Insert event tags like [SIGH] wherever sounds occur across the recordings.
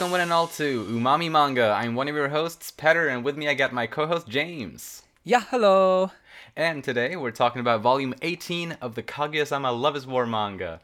welcome one and all to Umami Manga. I'm one of your hosts, Petter, and with me I got my co-host James. Yeah, hello. And today we're talking about volume 18 of the Kaguya-sama Love is War manga.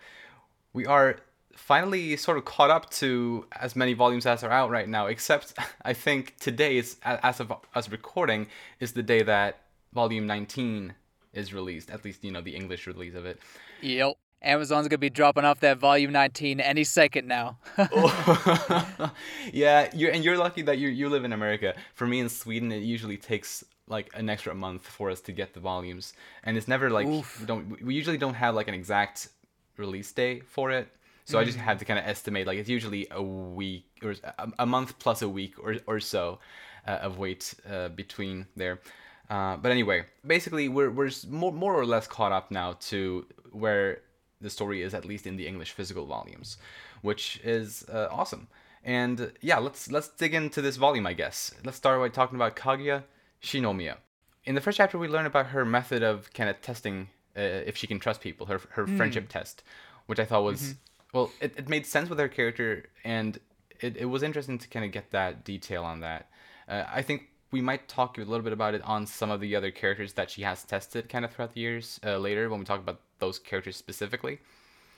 We are finally sort of caught up to as many volumes as are out right now, except [LAUGHS] I think today is as of us recording is the day that volume 19 is released, at least you know the English release of it. Yep. Amazon's gonna be dropping off that volume 19 any second now. [LAUGHS] [LAUGHS] yeah, you and you're lucky that you you live in America. For me in Sweden, it usually takes like an extra month for us to get the volumes, and it's never like Oof. we don't we usually don't have like an exact release date for it. So I just have to kind of estimate like it's usually a week or a, a month plus a week or or so uh, of wait uh, between there. Uh, but anyway, basically we're we're more more or less caught up now to where the story is at least in the English physical volumes, which is uh, awesome. And yeah, let's let's dig into this volume, I guess. Let's start by talking about Kaguya Shinomiya. In the first chapter, we learn about her method of kind of testing uh, if she can trust people, her her friendship test, which I thought was well, it, it made sense with her character, and it, it was interesting to kind of get that detail on that. Uh, I think we might talk a little bit about it on some of the other characters that she has tested kind of throughout the years uh, later when we talk about those characters specifically.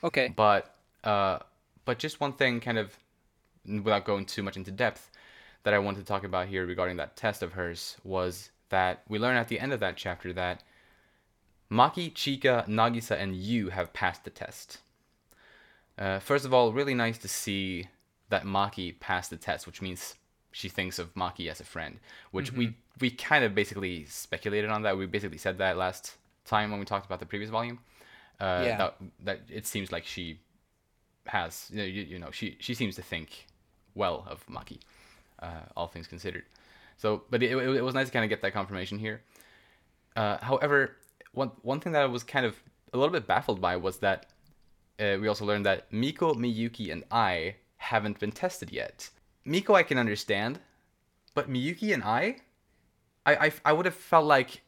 Okay. But uh, but just one thing, kind of without going too much into depth, that I wanted to talk about here regarding that test of hers was that we learn at the end of that chapter that Maki, Chika, Nagisa, and Yu have passed the test. Uh, first of all, really nice to see that Maki passed the test, which means she thinks of Maki as a friend, which we we kind of basically speculated on that. We basically said that last time when we talked about the previous volume. Uh, Yeah. That that it seems like she has you know, you, you know she she seems to think well of Maki, uh, all things considered. So, but it, it, it was nice to kind of get that confirmation here. Uh, however, one one thing that I was kind of a little bit baffled by was that uh, we also learned that Miko, Miyuki, and Ai haven't been tested yet. Miko, I can understand, but Miyuki and Ai, I, I, I would have felt like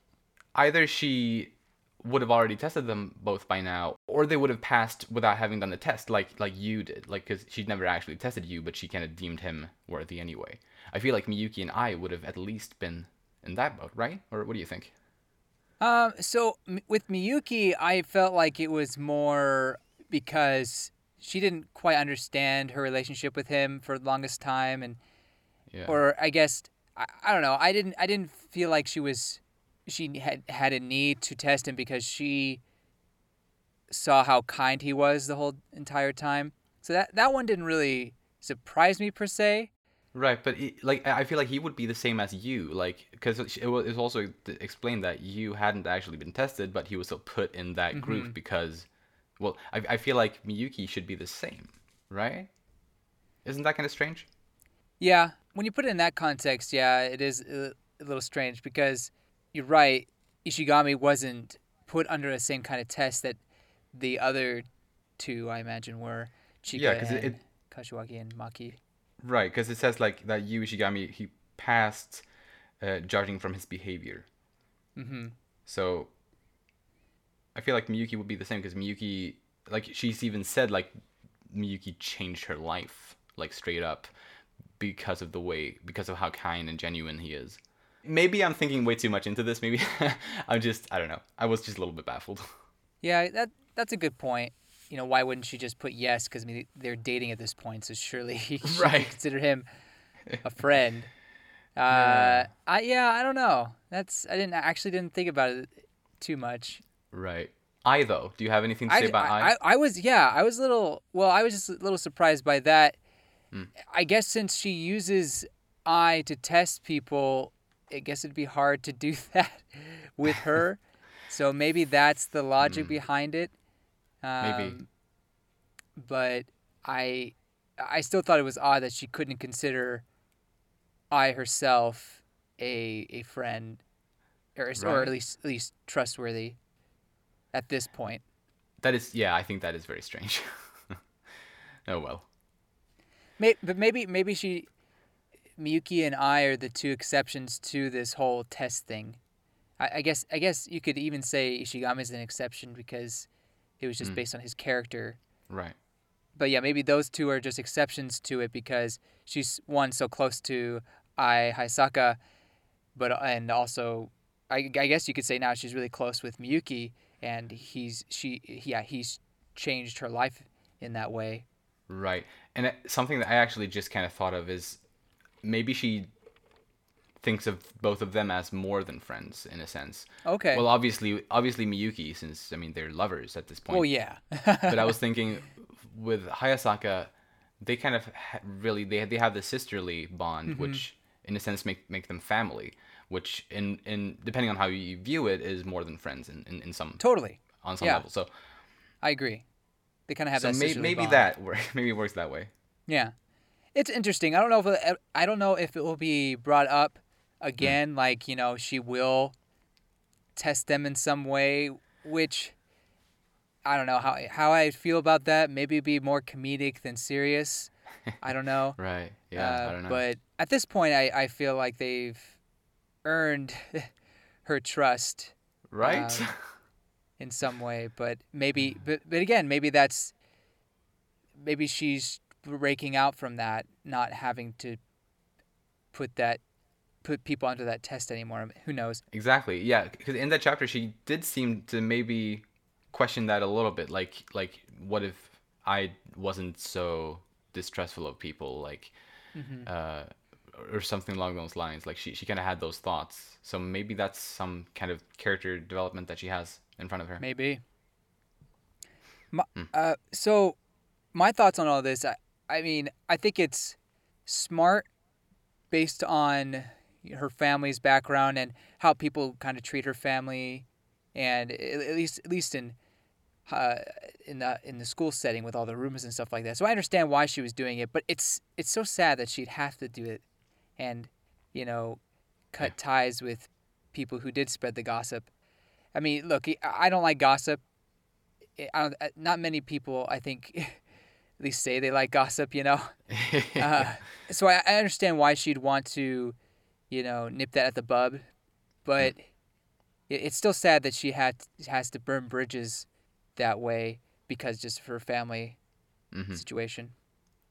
either she would have already tested them both by now, or they would have passed without having done the test, like like Yu did, like because she'd never actually tested Yu, but she kind of deemed him worthy anyway. I feel like Miyuki and Ai would have at least been in that boat, right? Or what do you think? Um. So m- with Miyuki, I felt like it was more because she didn't quite understand her relationship with him for the longest time, and Yeah. or I guess I, I don't know. I didn't. I didn't feel like she was. She had had a need to test him because she saw how kind he was the whole entire time. So that that one didn't really surprise me per se. Right, but he, like I feel like he would be the same as Yu, like because it was also explained that Yu hadn't actually been tested, but he was still put in that mm-hmm. group because, well, I I feel like Miyuki should be the same, right? Isn't that kind of strange? Yeah, when you put it in that context, yeah, it is a little strange because you're right. Ishigami wasn't put under the same kind of test that the other two, I imagine, were Chika Yeah, 'cause it- and it- Kashiwagi and Maki. Right, because it says like that Yu Ishigami he passed, uh, judging from his behavior. hmm So I feel like Miyuki would be the same because Miyuki, like she's even said, like Miyuki changed her life, like straight up, because of the way, because of how kind and genuine he is. Maybe I'm thinking way too much into this. Maybe [LAUGHS] I'm just, I don't know. I was just a little bit baffled. [LAUGHS] Yeah, that that's a good point. You know, why wouldn't she just put yes? Because I mean, they're dating at this point, so surely [LAUGHS] she Right. consider him a friend. Uh, Yeah. I yeah, I don't know. That's I didn't I actually didn't think about it too much. Right. I though, do you have anything to say I, about Ai? I, I was yeah, I was a little well, I was just a little surprised by that. Hmm. I guess since she uses Ai to test people, I guess it'd be hard to do [LAUGHS] that with her. so maybe that's the logic behind it. Um. Maybe. But I I still thought it was odd that she couldn't consider Ai herself a a friend or, or at least at least trustworthy at this point. that is, yeah, I think that is very strange. [LAUGHS] oh well. May, but maybe maybe she Miyuki and Ai are the two exceptions to this whole test thing. I, I guess I guess you could even say Ishigami is an exception because it was just Mm. based on his character. Right. but yeah, maybe those two are just exceptions to it because she's one so close to Ai Hayasaka, but and also I, I guess you could say now she's really close with Miyuki, and he's she yeah he's changed her life in that way. Right. And something that I actually just kind of thought of is maybe she thinks of both of them as more than friends in a sense. Okay. Well, obviously, obviously Miyuki, since I mean they're lovers at this point. Oh yeah. [LAUGHS] but I was thinking with Hayasaka, they kind of ha- really they they have the sisterly bond, Mm-hmm. which in a sense make make them family. Which in in depending on how you view it is more than friends in in, in some totally. on some yeah. level. So I agree. They kind of have so that may, maybe bond. that [LAUGHS] maybe it works that way. Yeah, it's interesting. I don't know if it, I don't know if it will be brought up Hmm. again. Like you know, she will test them in some way, which I don't know how how I feel about that. Maybe it'd be more comedic than serious. [LAUGHS] I don't know. Right. Yeah. Uh, I don't know. But at this point, I, I feel like they've earned [LAUGHS] her trust right. um, in some way. But maybe, [SIGHS] but, but again, maybe that's maybe she's breaking out from that, not having to put that put people onto that test anymore. Who knows? Exactly. Yeah, because in that chapter, she did seem to maybe question that a little bit. Like, like, what if I wasn't so distrustful of people, like, Mm-hmm. uh, or something along those lines. Like, she she kind of had those thoughts. So maybe that's some kind of character development that she has in front of her. Maybe. My, Hmm. uh, so, my thoughts on all this. I, I mean, I think it's smart based on her family's background and how people kind of treat her family, and at least at least in uh, in the in the school setting with all the rumors and stuff like that. So I understand why she was doing it, but it's it's so sad that she'd have to do it, and you know, cut Yeah. ties with people who did spread the gossip. I mean, look, I- don't like gossip. I I don't, uh, not many people, I think, [LAUGHS] at least say they like gossip. You know, [LAUGHS] uh, so I, I understand why she'd want to, you know, nip that at the bud, but it, it's still sad that she had has to burn bridges that way because just of her family hmm situation.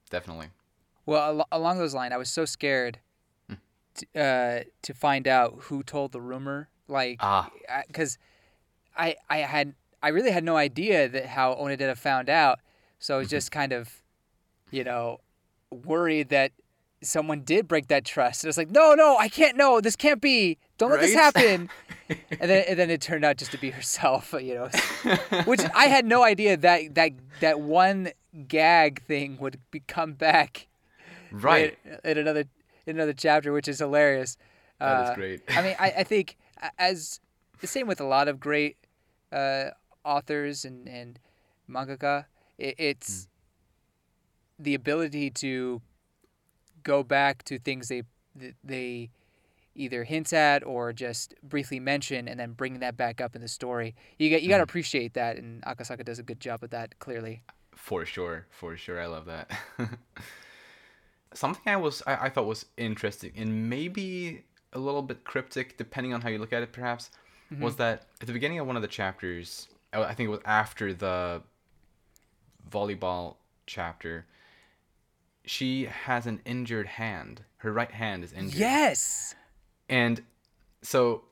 Definitely. Well, al- along those lines, I was so scared to, uh, to find out who told the rumor, like, Ah. because I, I had I really had no idea that how Onodera found out, so I was just kind of, you know, worried that someone did break that trust. And I was like, no, no, I can't. No, this can't be. Don't let this [LAUGHS] happen. and then and then it turned out just to be herself, [LAUGHS] you know, [LAUGHS] which I had no idea that that that one gag thing would be, come back Right. in, in another in another chapter, which is hilarious. That is Uh, great. I mean, I, I think as the same with a lot of great uh, authors and and mangaka, it, it's mm. the ability to go back to things they they either hint at or just briefly mention and then bring that back up in the story. You get you got to mm-hmm. appreciate that, and Akasaka does a good job with that. Clearly, For sure, for sure, I love that. [LAUGHS] Something I was I, I thought was interesting and maybe a little bit cryptic, depending on how you look at it, perhaps, was mm-hmm. that at the beginning of one of the chapters, I think it was after the volleyball chapter, she has an injured hand. Her right hand is injured. yes. And so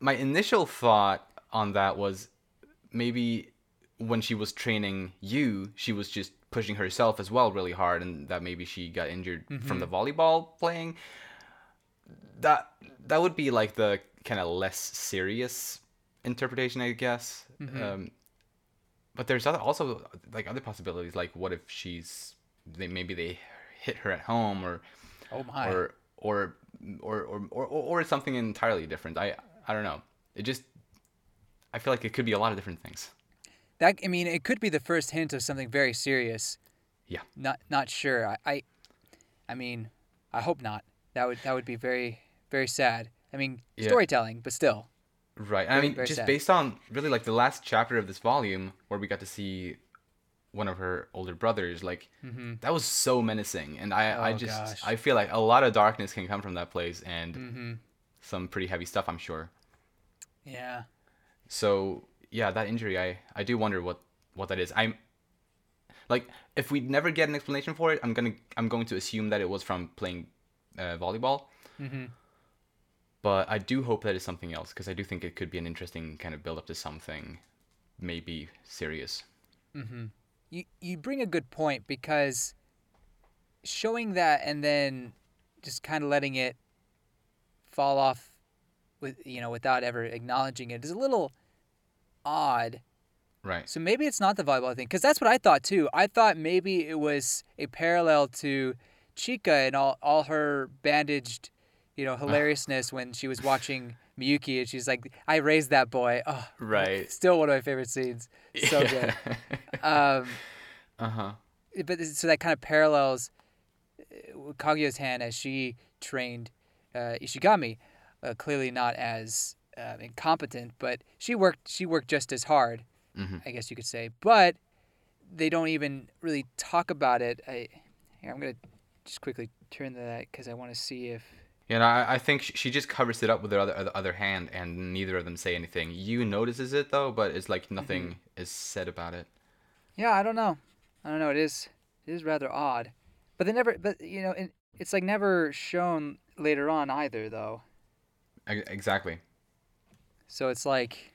my initial thought on that was maybe when she was training you, she was just pushing herself as well really hard and that maybe she got injured from the volleyball playing. That that would be like the kind of less serious interpretation, I guess. Um, but there's other, also like other possibilities like what if she's they maybe they hit her at home or Oh my. or or or or or or something entirely different. I I don't know. It just I feel like it could be a lot of different things. That I mean, it could be the first hint of something very serious. Yeah. Not not sure. I, I, I mean, I hope not. That would that would be very very sad. I mean, Yeah. storytelling, but still. Right. I mean, just based on really like the last chapter of this volume where we got to see one of her older brothers, like that was so menacing, and I I Oh, just gosh. I feel like a lot of darkness can come from that place and Mm-hmm. some pretty heavy stuff, I'm sure. Yeah. So yeah, that injury, I I do wonder what what that is. I'm Like if we never get an explanation for it, I'm gonna I'm going to assume that it was from playing uh, volleyball. Mm-hmm. But I do hope that is something else because I do think it could be an interesting kind of build up to something maybe serious. Mm-hmm. You you bring a good point because showing that and then just kind of letting it fall off with you know without ever acknowledging it is a little odd. Right. So maybe it's not the volleyball thing because that's what I thought too. I thought maybe it was a parallel to Chika and all all her bandaged, you know, hilariousness when she was watching Miyuki and she's like, "I raised that boy." Oh, Right. Still one of my favorite scenes. So good. [LAUGHS] Um, uh huh. but so that kind of parallels uh, Kaguya's hand as she trained uh, Ishigami. Uh, clearly not as uh, incompetent, but she worked. She worked just as hard, Mhm. I guess you could say. But they don't even really talk about it. I, here, I'm gonna just quickly turn to that because I want to see if. Yeah, no, I, I think she just covers it up with her other other- hand, and neither of them say anything. Yu notices it though, but it's like nothing is said about it. Yeah, I don't know. I don't know. It is. It is rather odd, but they never. But you know, it, it's like never shown later on either, though. Exactly. So it's like,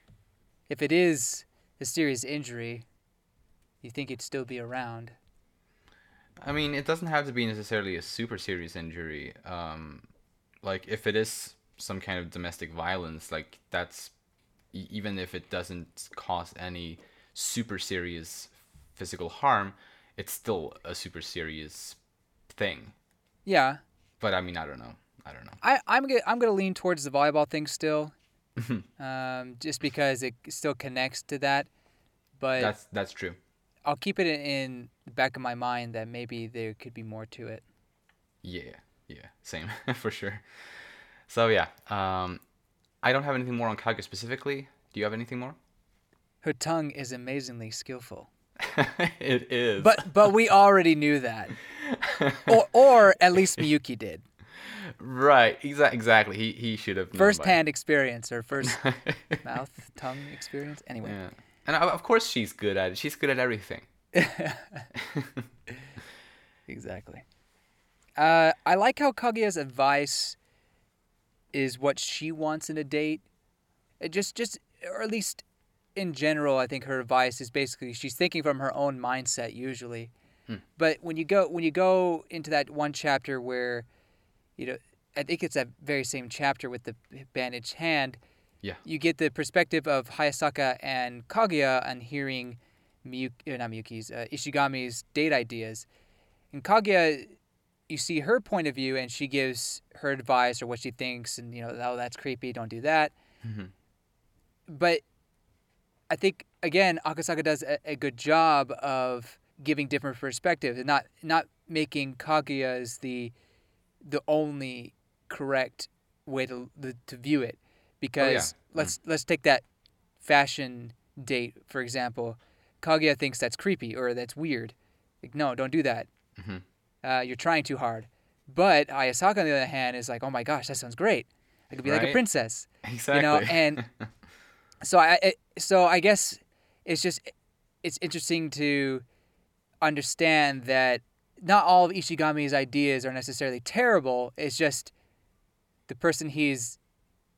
if it is a serious injury, you think it'd still be around. I mean, it doesn't have to be necessarily a super serious injury. Um, like if it is some kind of domestic violence, like that's even if it doesn't cause any super serious physical harm, it's still a super serious thing. Yeah, But I mean, I don't know. I don't know. I, I'm gonna I'm gonna lean towards the volleyball thing still, [LAUGHS] um, just because it still connects to that. But That's that's true. I'll keep it in the back of my mind that maybe there could be more to it. Yeah, yeah, same [LAUGHS] for sure. So yeah, um, I don't have anything more on Kaguya specifically. Do you have anything more? Her tongue is amazingly skillful. [LAUGHS] it is. But but we already knew that, [LAUGHS] or or at least Miyuki did. right, exa- exactly. He he should have known First hand experience or first mouth tongue experience. Anyway. yeah, and of of course she's good at it. She's good at everything. Exactly. Uh, I like how Kaguya's advice is what she wants in a date. It just, just, or at least in general, I think her advice is basically she's thinking from her own mindset usually. Hmm. But when you go when you go into that one chapter where, you know, I think it's that very same chapter with the bandaged hand. Yeah. You get the perspective of Hayasaka and Kaguya and hearing Miyuki, uh, not Miyuki's, uh, Ishigami's date ideas. And Kaguya, you see her point of view, and she gives her advice or what she thinks, and you know, oh, that's creepy, don't do that. Mhm. But I think again, Akasaka does a, a good job of giving different perspectives and not not making Kaguya as the the only correct way to the, to view it. Because let's let's take that fashion date for example. Kaguya thinks that's creepy or that's weird. Like, no, don't do that. Mhm. Uh, you're trying too hard. But Hayasaka, on the other hand, is like, oh my gosh, that sounds great. I could be like a princess. Exactly. You know, and [LAUGHS] so I, I so I guess it's just it's interesting to understand that not all of Ishigami's ideas are necessarily terrible. It's just the person he's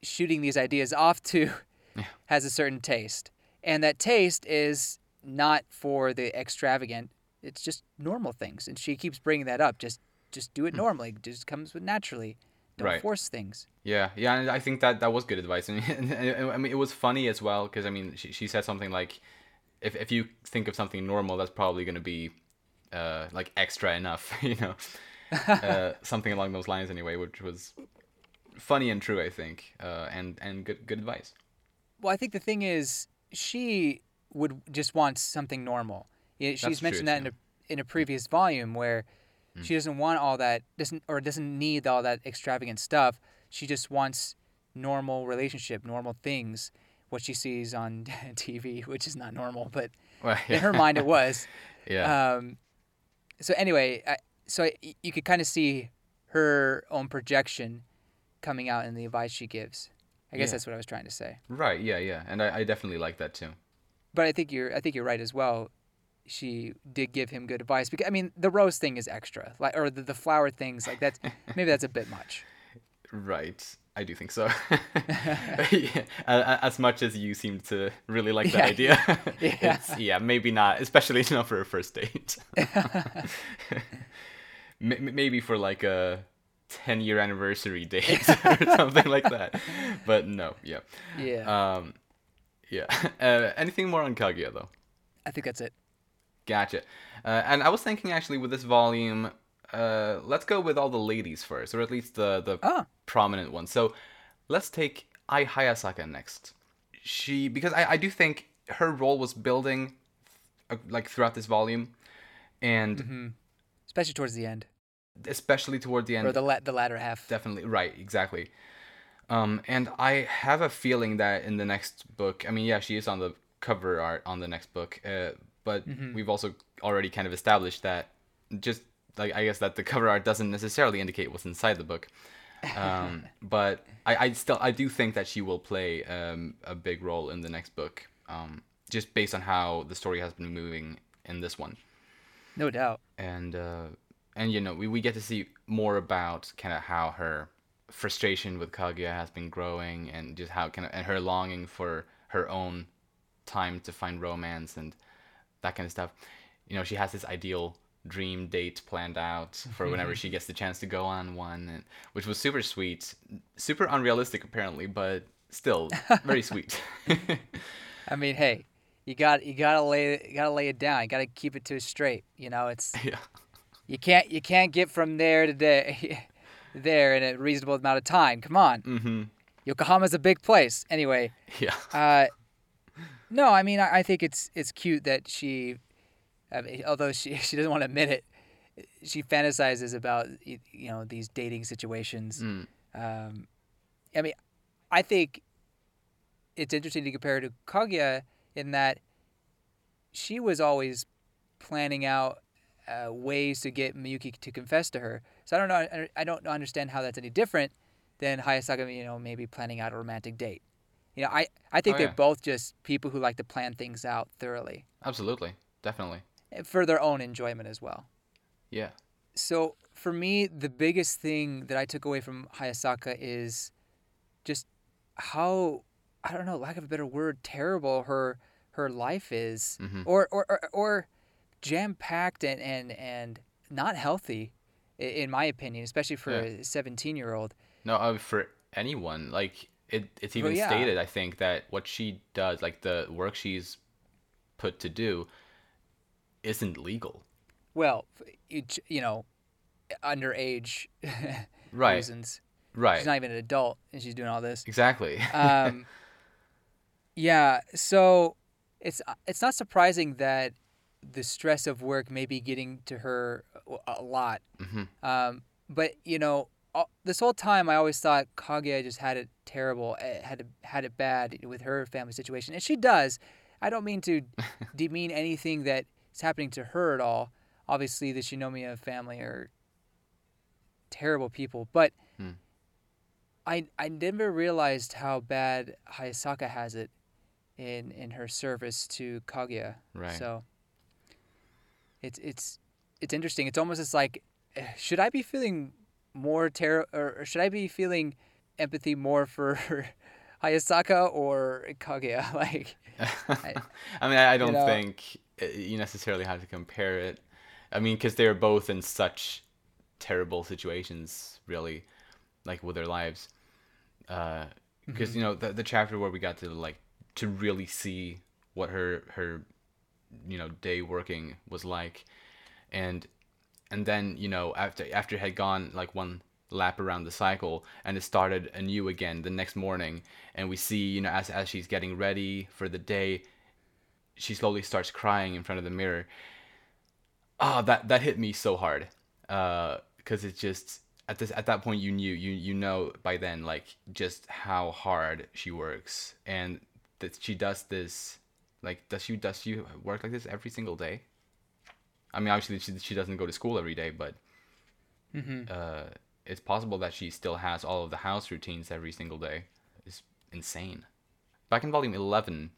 shooting these ideas off to Yeah. [LAUGHS] has a certain taste, and that taste is not for the extravagant. It's just normal things, and she keeps bringing that up. Just just do it normally. It just comes with naturally. Don't Right. force things. Yeah, yeah, and I think that that was good advice. [LAUGHS] I mean, I mean, it was funny as well because I mean, she, she said something like, "If if you think of something normal, that's probably going to be, uh, like extra enough," [LAUGHS] you know, [LAUGHS] uh, something along those lines anyway, which was funny and true, I think, uh, and and good good advice. Well, I think the thing is, she would just want something normal. Yeah, That's She's true, mentioned that in a in a previous volume where Mm. she doesn't want all that doesn't or doesn't need all that extravagant stuff. She just wants normal relationship, normal things. What she sees on [LAUGHS] TV, which is not normal, but Well, in her mind it was. [LAUGHS] yeah, Um, so anyway, I, so y- you could kind of see her own projection coming out in the advice she gives. I guess Yeah. that's what I was trying to say. right, yeah, yeah, and I, I definitely like that too. But I think you're I think you're right as well. She did give him good advice because I mean the rose thing is extra, like or the, the flower things like that's [LAUGHS] maybe that's a bit much. Right. I do think so. [LAUGHS] [LAUGHS] yeah, as much as you seem to really like that idea, Yeah. it's, yeah, maybe not, especially not for a first date. Maybe for like a 10 year anniversary date or something like that. But no, yeah. Yeah, Um, yeah. Uh, anything more on Kaguya though? I think that's it. Gotcha. Uh, and I was thinking actually with this volume, uh, let's go with all the ladies first, or at least the the Ah. prominent ones. So let's take Ai Hayasaka next. She because I, I do think her role was building uh, like throughout this volume, and Mm-hmm. Especially towards the end especially toward the end. or the la- the latter half. Definitely right, exactly. Um, and I have a feeling that in the next book, I mean, yeah, she is on the cover art on the next book, uh, but we've also already kind of established that just like I guess that the cover art doesn't necessarily indicate what's inside the book. Um, [LAUGHS] but I, I still I do think that she will play um, a big role in the next book, um, just based on how the story has been moving in this one No doubt. and uh, and you know we, we get to see more about kind of how her frustration with Kaguya has been growing and just how kind of and her longing for her own time to find romance and that kind of stuff. You know, she has this ideal dream date planned out for whenever she gets the chance to go on one, and, which was super sweet, super unrealistic apparently, but still [LAUGHS] very sweet. [LAUGHS] I mean, hey, you got you gotta lay you gotta lay it down. You gotta keep it to straight. You know, it's [LAUGHS] yeah. you can't you can't get from there to there, there in a reasonable amount of time. Come on, Mhm. Yokohama's a big place. Anyway, Yeah. uh, no, I mean, I, I think it's it's cute that she, I mean, although she [LAUGHS] she doesn't want to admit it, she fantasizes about you know these dating situations. Mm. Um, I mean, I think it's interesting to compare to Kaguya in that she was always planning out uh, ways to get Miyuki to confess to her. So I don't know. I don't understand how that's any different than Hayasaka. You know, maybe planning out a romantic date. You know, I I think Oh, they're yeah. both just people who like to plan things out thoroughly Absolutely. Definitely. for their own enjoyment as well. Yeah. So for me, the biggest thing that I took away from Hayasaka is just how I don't know, lack of a better word, terrible her her life is, Mhm. or or or, or jam packed and and and not healthy, in my opinion, especially for Yeah. a seventeen year old. No, uh, for anyone, like it, it's even yeah. stated. I think that what she does, like the work she's put to do, isn't legal. Well, you, know, underage [LAUGHS] Right. reasons. Right. She's not even an adult, and she's doing all this. exactly. [LAUGHS] um, yeah, so it's it's not surprising that the stress of work may be getting to her a- lot. Mhm. Um, but you know, this whole time I always thought Kaguya just had it terrible, eh, had it, had it bad with her family situation, and she does. I don't mean to [LAUGHS] demean anything that is happening to her at all. Obviously, the Shinomiya family are terrible people, but Hmm. I I never realized how bad Hayasaka has it in in her service to Kaguya. Right. So it's it's it's interesting. It's almost it's like eh, should I be feeling more terror or should I be feeling empathy more for [LAUGHS] Hayasaka or Kaguya? [LAUGHS] Like [LAUGHS] I mean, I, I don't know- think uh, you necessarily have to compare it. I mean, because they're both in such terrible situations, really, like with their lives. Because Mm-hmm. you know the the chapter where we got to like to really see what her her you know day working was like, and and then you know after after it had gone like one lap around the cycle and it started anew again the next morning and we see you know as as she's getting ready for the day she slowly starts crying in front of the mirror. Ah that that hit me so hard uh because it's just at this at that point you knew you you know by then like just how hard she works and that she does this like does she does she work like this every single day i mean obviously she, she doesn't go to school every day but Mhm. uh it's possible that she still has all of the house routines every single day it's insane back in volume 11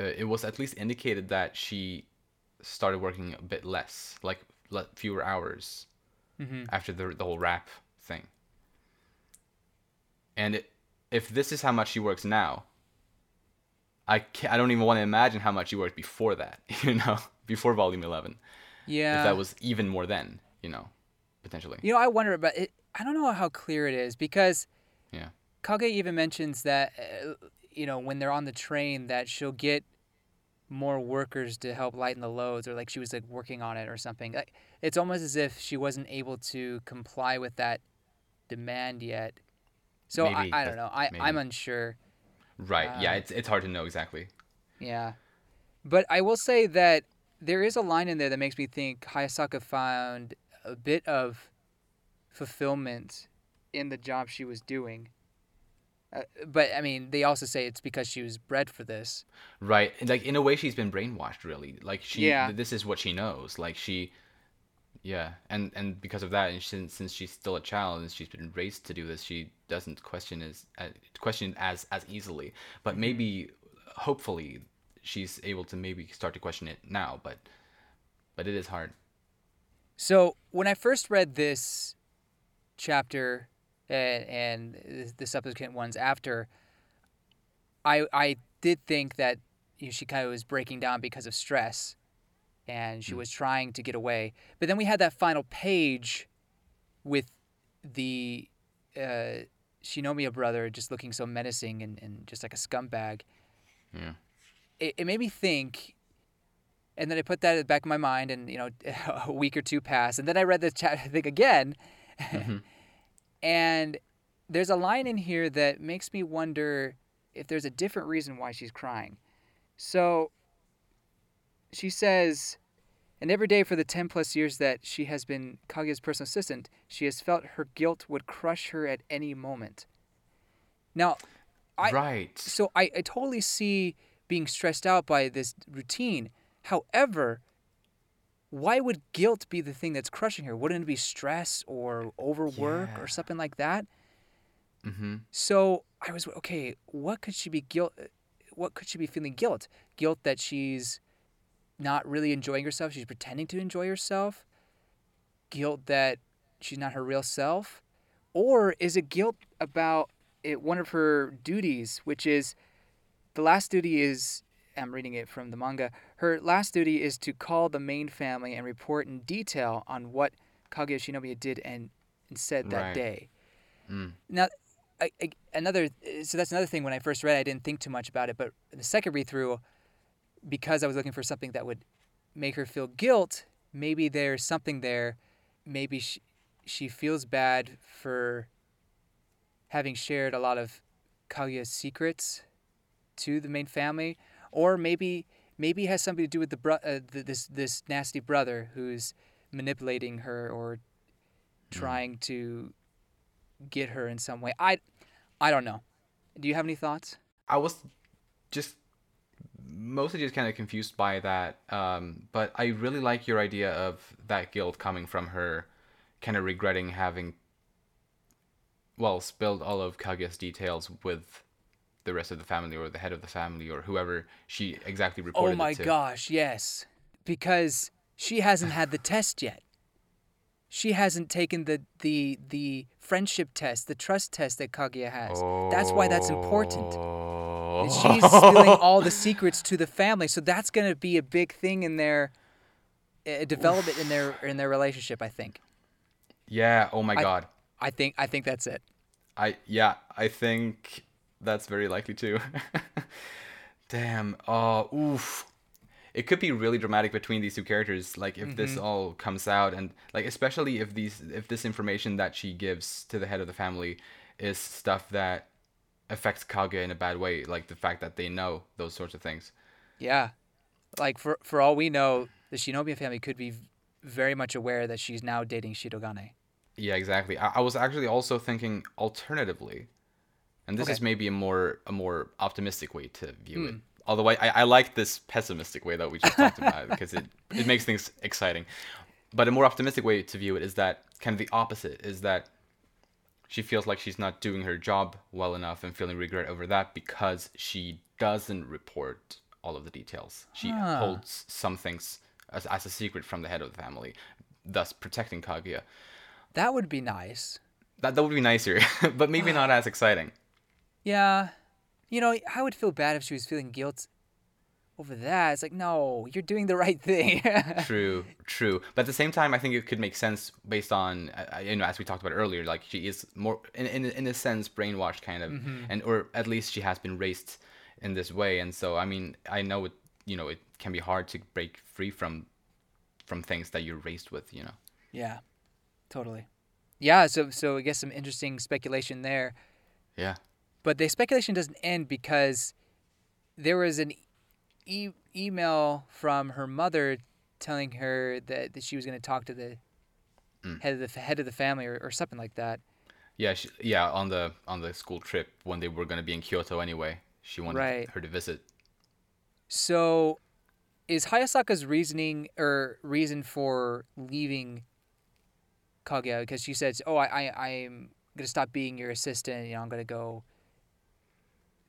uh, it was at least indicated that she started working a bit less, like le- fewer hours Mm-hmm. after the the whole rap thing. And it, if this is how much she works now, I I don't even want to imagine how much you worked before that. [LAUGHS] You know, before Volume Eleven. Yeah. If that was even more then, you know, potentially. You know, I wonder about it. I don't know how clear it is because Yeah. Kage even mentions that, uh, you know, when they're on the train, that she'll get more workers to help lighten the loads, or like she was like working on it or something. Like, it's almost as if she wasn't able to comply with that demand yet. So Maybe, I, I don't know. I, I'm unsure. Right. yeah. Um, It's it's hard to know exactly. Yeah. But I will say that there is a line in there that makes me think Hayasaka found a bit of fulfillment in the job she was doing. Uh, but I mean, they also say it's because she was bred for this. Right. Like in a way, she's been brainwashed. Really. Like she. Yeah. This is what she knows. Like she. Yeah, and and because of that, and since since she's still a child and she's been raised to do this, she doesn't question as uh, question as as easily. But Mm-hmm. maybe, hopefully, she's able to maybe start to question it now. But, but it is hard. So when I first read this chapter and, and the subsequent ones after, I I did think that you know, she kind of was breaking down because of stress, and she was trying to get away. But then we had that final page with the uh, Shinomiya brother just looking so menacing and, and just like a scumbag. Yeah. It, it made me think and then I put that at the back of my mind, and you know, [LAUGHS] a week or two passed, and then I read the chat thing again, [LAUGHS] and there's a line in here that makes me wonder if there's a different reason why she's crying. So she says, and every day for the 10 plus years that she has been Kaguya's personal assistant, she has felt her guilt would crush her at any moment. Now, I, right. so I, I totally see being stressed out by this routine. However, why would guilt be the thing that's crushing her? Wouldn't it be stress or overwork Yeah. or something like that? Mm-hmm. So I was okay. What could she be guilt? What could she be feeling guilt? Guilt that she's not really enjoying herself. She's pretending to enjoy herself. Guilt that she's not her real self, or is it guilt about it? One of her duties, which is the last duty, is I'm reading it from the manga. Her last duty is to call the main family and report in detail on what Kaguya Shinomiya did and, and said that Right. day. Mm. Now, I, I, another so that's another thing. When I first read, it, I didn't think too much about it, but the second read through, because I was looking for something that would make her feel guilt, maybe there's something there. Maybe she, she feels bad for having shared a lot of Kaguya's secrets to the main family, or maybe maybe it has something to do with the bro- uh, th- this this nasty brother who's manipulating her or trying to get her in some way. I I don't know. Do you have any thoughts? I was just mostly just kind of confused by that. Um, but I really like your idea of that guilt coming from her kind of regretting having, well, spilled all of Kaguya's details with the rest of the family or the head of the family or whoever she exactly reported Oh my gosh, yes. Because she hasn't had the test yet. She hasn't taken the the the friendship test, the trust test that Kaguya has. That's why that's important. Oh. And she's [LAUGHS] spilling all the secrets to the family, so that's going to be a big thing in their uh, development in their in their relationship. I think. Yeah. Oh my I- god. I think I think that's it. I yeah, I think that's very likely too. [LAUGHS] Damn. Oh, oof. It could be really dramatic between these two characters. Like if this all comes out, and like especially if these if this information that she gives to the head of the family is stuff that affects Kaguya in a bad way, like the fact that they know those sorts of things. Yeah. Like for for all we know, the Shinobi family could be very much aware that she's now dating Shirogane. Yeah, exactly. I, I was actually also thinking alternatively, and this Okay. is maybe a more a more optimistic way to view it. Hmm. Although I, I, I like this pessimistic way that we just talked about because it, it makes things exciting. But a more optimistic way to view it is that kind of the opposite is that she feels like she's not doing her job well enough and feeling regret over that because she doesn't report all of the details. She Ah. holds some things as, as a secret from the head of the family, thus protecting Kaguya. That would be nice. That that would be nicer, [LAUGHS] but maybe not as exciting. Yeah. You know, I would feel bad if she was feeling guilt over that. It's like, no, you're doing the right thing. [LAUGHS] true, true. But at the same time, I think it could make sense based on, uh, you know, as we talked about earlier, like she is more, in in, in a sense, brainwashed kind of, Mm-hmm. and or at least she has been raised in this way, and so I mean, I know it, you know, it can be hard to break free from, from things that you're raised with, you know. yeah, totally. Yeah, so so I guess some interesting speculation there. Yeah. But the speculation doesn't end because there was an e- email from her mother telling her that, that she was going to talk to the Mm. head of the head of the family or, or something like that. Yeah, she, yeah, on the on the school trip when they were gonna be in Kyoto anyway, she wanted Right. her to visit. So, is Hayasaka's reasoning or reason for leaving Kaguya because she says, "Oh, I, I I'm gonna stop being your assistant. You know, I'm gonna go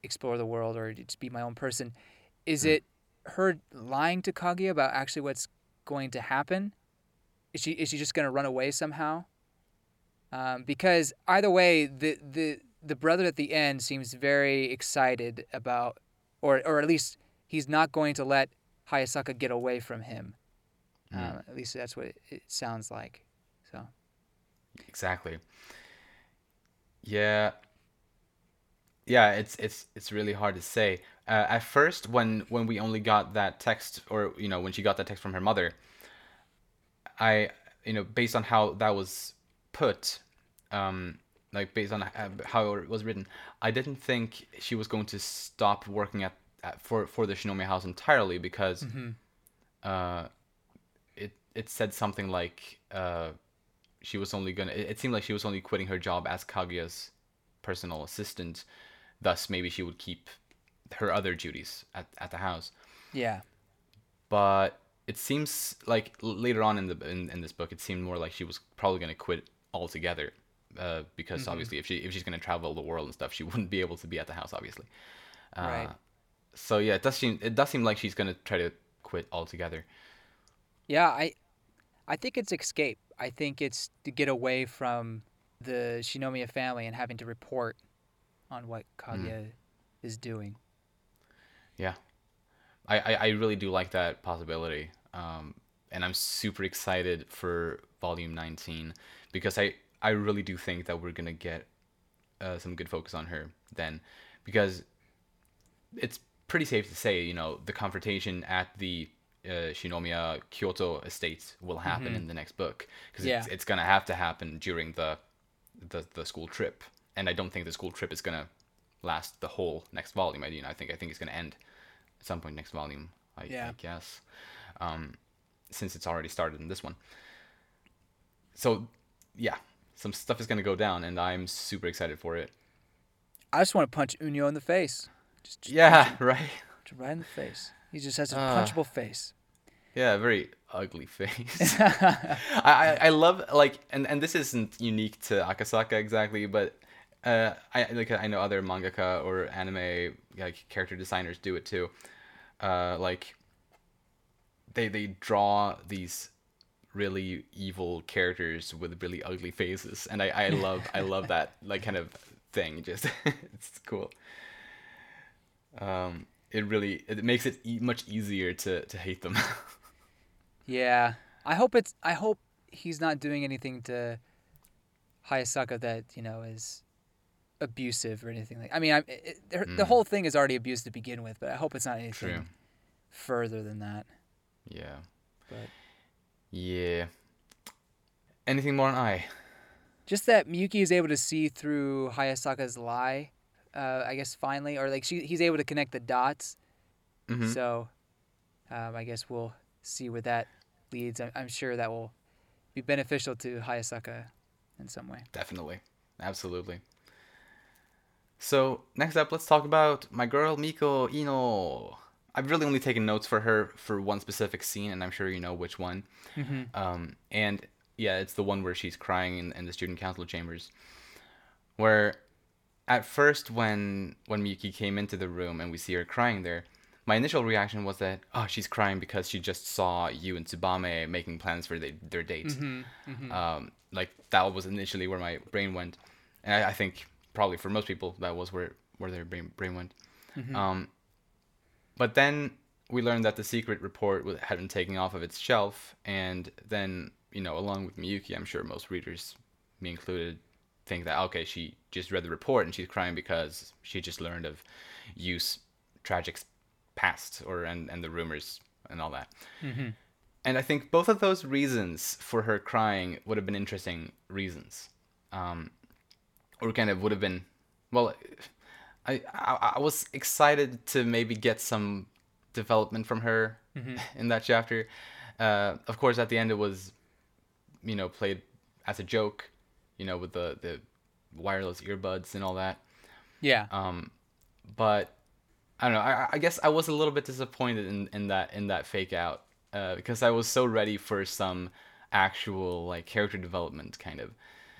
explore the world or just be my own person." Is Hmm. it her lying to Kaguya about actually what's going to happen? Is she is she just gonna run away somehow? Um, because either way, the the the brother at the end seems very excited about, or or at least he's not going to let Hayasaka get away from him. Mm. Um, at least that's what it, it sounds like. So Exactly. Yeah. Yeah, it's it's it's really hard to say. Uh, at first, when when we only got that text, or you know, when she got that text from her mother, I, you know, based on how that was put, um, like based on uh, how it was written, I didn't think she was going to stop working at, at for for the Shinomiya house entirely because, uh, it it said something like uh she was only gonna it, it seemed like she was only quitting her job as kaguya's personal assistant. Thus maybe she would keep her other duties at, at the house yeah, but it seems like later on in the in, in this book it seemed more like she was probably going to quit altogether uh, because obviously if she if she's going to travel the world and stuff she [LAUGHS] wouldn't be able to be at the house obviously uh, Right. so yeah it does seem it does seem like she's going to try to quit altogether yeah. I I think it's escape. I think it's to get away from the Shinomiya family and having to report on what Kaguya is doing. Yeah, I, I, I really do like that possibility, um, and I'm super excited for Volume 19 because I I really do think that we're gonna get uh, some good focus on her then, because it's pretty safe to say you know the confrontation at the uh, Shinomiya Kyoto estates will happen in the next book because it's, it's gonna have to happen during the, the the school trip, and I don't think the school trip is gonna last the whole next volume. I you know I think I think it's gonna end at some point next volume. I, Yeah. I guess, um, since it's already started in this one. So, yeah, some stuff is gonna go down, and I'm super excited for it. I just want to punch Unyo in the face. Just, just Yeah, [LAUGHS] right. him right in the face. He just has a Ah. punchable face. Yeah, very ugly face. [LAUGHS] I, I I love like and and this isn't unique to Akasaka exactly, but uh I like I know other mangaka or anime like character designers do it too. Uh like they they draw these really evil characters with really ugly faces and I I [LAUGHS] love I love that like kind of thing [LAUGHS] just it's cool. Um it really it makes it e- much easier to to hate them. [LAUGHS] Yeah, I hope it's. I hope he's not doing anything to Hayasaka that you know is abusive or anything like. I mean, I, it, the- the Mm. whole thing is already abused to begin with, but I hope it's not anything True. further than that. Yeah. But Yeah. Anything more on Ai? just that Miyuki is able to see through Hayasaka's lie. Uh, I guess finally, or like she, he's able to connect the dots. Mhm. So, um, I guess we'll see where that leads. I'm, I'm sure that will be beneficial to Hayasaka in some way. Definitely. Absolutely. So, next up, let's talk about my girl Miko Iino. I've really only taken notes for her for one specific scene, and I'm sure you know which one. Mm-hmm. Um, and yeah, it's the one where she's crying in, in the student council chambers. Where at first, when when Miyuki came into the room and we see her crying there, my initial reaction was that oh she's crying because she just saw Yu and Tsubame making plans for they, their date. Mm-hmm, Um, like that was initially where my brain went, and I, I think probably for most people that was where where their brain brain went. Mm-hmm. Um, but then we learned that the secret report had been taken off of its shelf, and then you know, along with Miyuki, I'm sure most readers, me included, think that okay, she just read the report and she's crying because she just learned of Yu's tragic past, or and and the rumors and all that. And I think both of those reasons for her crying would have been interesting reasons, um, or kind of would have been, well, I, I I was excited to maybe get some development from her [LAUGHS] in that chapter. Uh, of course, at the end it was, you know, played as a joke, you know, with the the wireless earbuds and all that. Yeah. Um, but I don't know. I, I guess I was a little bit disappointed in, in that in that fake out uh, because I was so ready for some actual like character development kind of.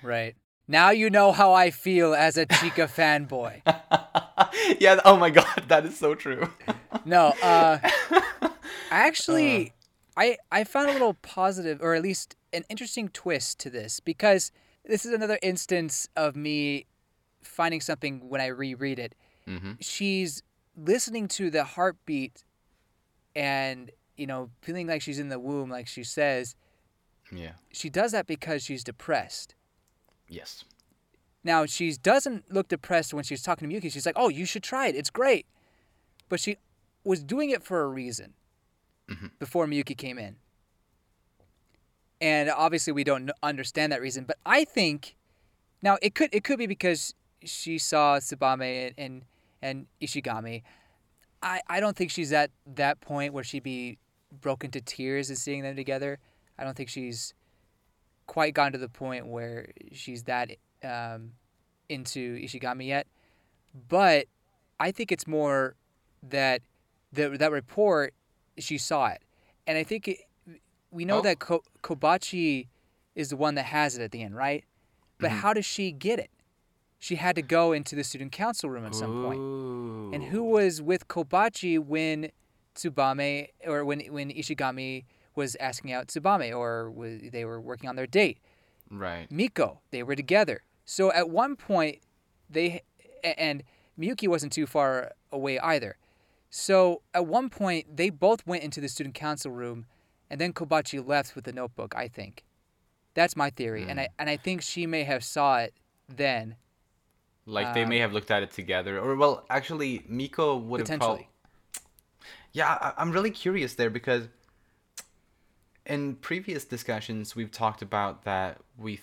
Right. Now you know how I feel as a Chika fanboy. [LAUGHS] yeah. Oh my god, that is so true. No, uh, [LAUGHS] actually, I I found a little positive, or at least an interesting twist to this because this is another instance of me finding something when I reread it. hmm She's listening to the heartbeat, and you know, feeling like she's in the womb, like she says. Yeah. She does that because she's depressed. Yes. Now she doesn't look depressed when she's talking to Miyuki. She's like, "Oh, you should try it. It's great," but she was doing it for a reason mm-hmm. before Miyuki came in, and obviously we don't understand that reason. But I think now it could it could be because she saw Tsubame and and, and Ishigami. I, I don't think she's at that point where she'd be broken to tears and seeing them together. I don't think she's quite gotten to the point where she's that um, into Ishigami yet. But I think it's more that the, that report, she saw it. And I think it, we know Oh. that Ko- Kobachi is the one that has it at the end, right? But how does she get it? She had to go into the student council room at some point. And who was with Kobachi when Tsubame or when when Ishigami was asking out Tsubame or was, they were working on their date? Right. Miko. They were together. So at one point, they and Miyuki wasn't too far away either. So at one point, they both went into the student council room, and then Kobachi left with the notebook. I think that's my theory, and I and I think she may have saw it then Like they may Um, have looked at it together, or well, actually, Miko would have probably. Yeah, I, I'm really curious there because in previous discussions we've talked about that we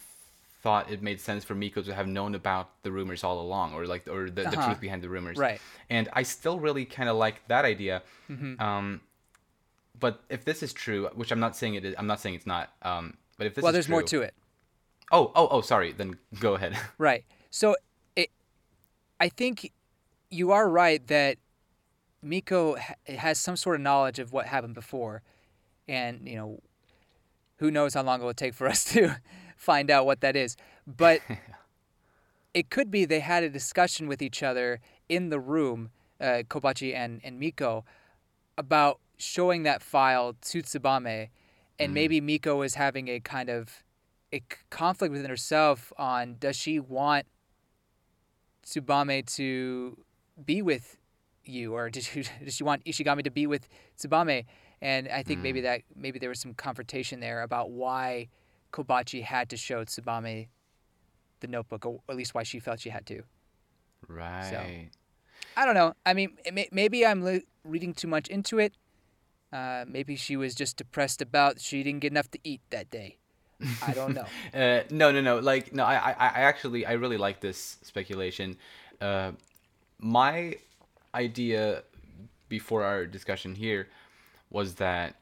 thought it made sense for Miko to have known about the rumors all along, or like or the, the Uh-huh. truth behind the rumors. Right. And I still really kind of like that idea. Um, but if this is true, which I'm not saying it is, I'm not saying it's not. Um, but if this is true. Well, there's more to it. Oh, oh, oh, sorry. Then go ahead. [LAUGHS] Right. So it, I think you are right that Miko ha- has some sort of knowledge of what happened before, and you know, who knows how long it will take for [LAUGHS] us to find out what that is. But [LAUGHS] it could be they had a discussion with each other in the room, uh, Kobachi and and Miko, about showing that file to Tsubame, and maybe Miko is having a kind of a conflict within herself on does she want Tsubame to be with Yu or does she, [LAUGHS] does she want Ishigami to be with Tsubame? And I think maybe that maybe there was some confrontation there about why Kobachi had to show Tsubame the notebook, or at least why she felt she had to. right. So, I don't know. I mean, may, maybe I'm li- reading too much into it. Uh, maybe she was just depressed about she didn't get enough to eat that day. I don't know. [LAUGHS] Uh, no, no, no. Like, no. I, I, I actually, I really like this speculation. Uh, my idea before our discussion here was that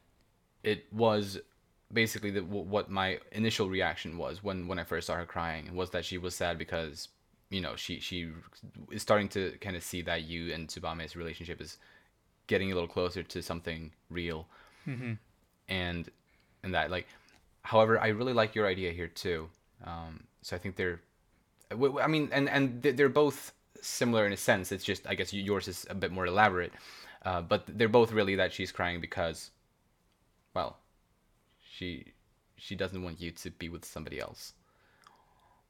it was basically the, what my initial reaction was when when I first saw her crying was that she was sad because you know she she is starting to kind of see that Yu and Tsubame's relationship is getting a little closer to something real. And and that like however i really like your idea here too. Um so i think they're I mean and and they're both similar in a sense. It's just i guess yours is a bit more elaborate Uh, but they're both really that she's crying because, well, she she doesn't want Yu to be with somebody else.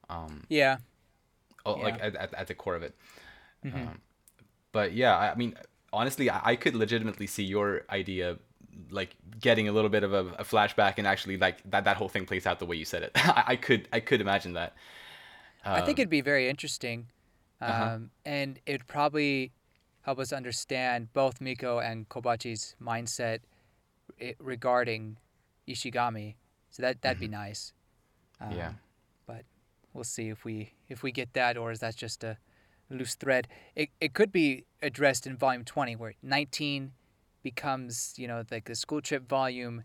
Um, Yeah. oh, like at, at, at the core of it. Mhm. Um, but yeah, I, I mean, honestly, I, I could legitimately see your idea like getting a little bit of a, a flashback and actually like that that whole thing plays out the way you said it. [LAUGHS] I, I could I could imagine that. I think Um, it'd be very interesting, um, Uh-huh. and it'd probably help us understand both Miko and Kobachi's mindset regarding Ishigami. So that that'd be nice. Um, Mm-hmm. Yeah. but we'll see if we if we get that, or is that just a loose thread? It it could be addressed in volume twenty, where nineteen becomes you know like the school trip volume.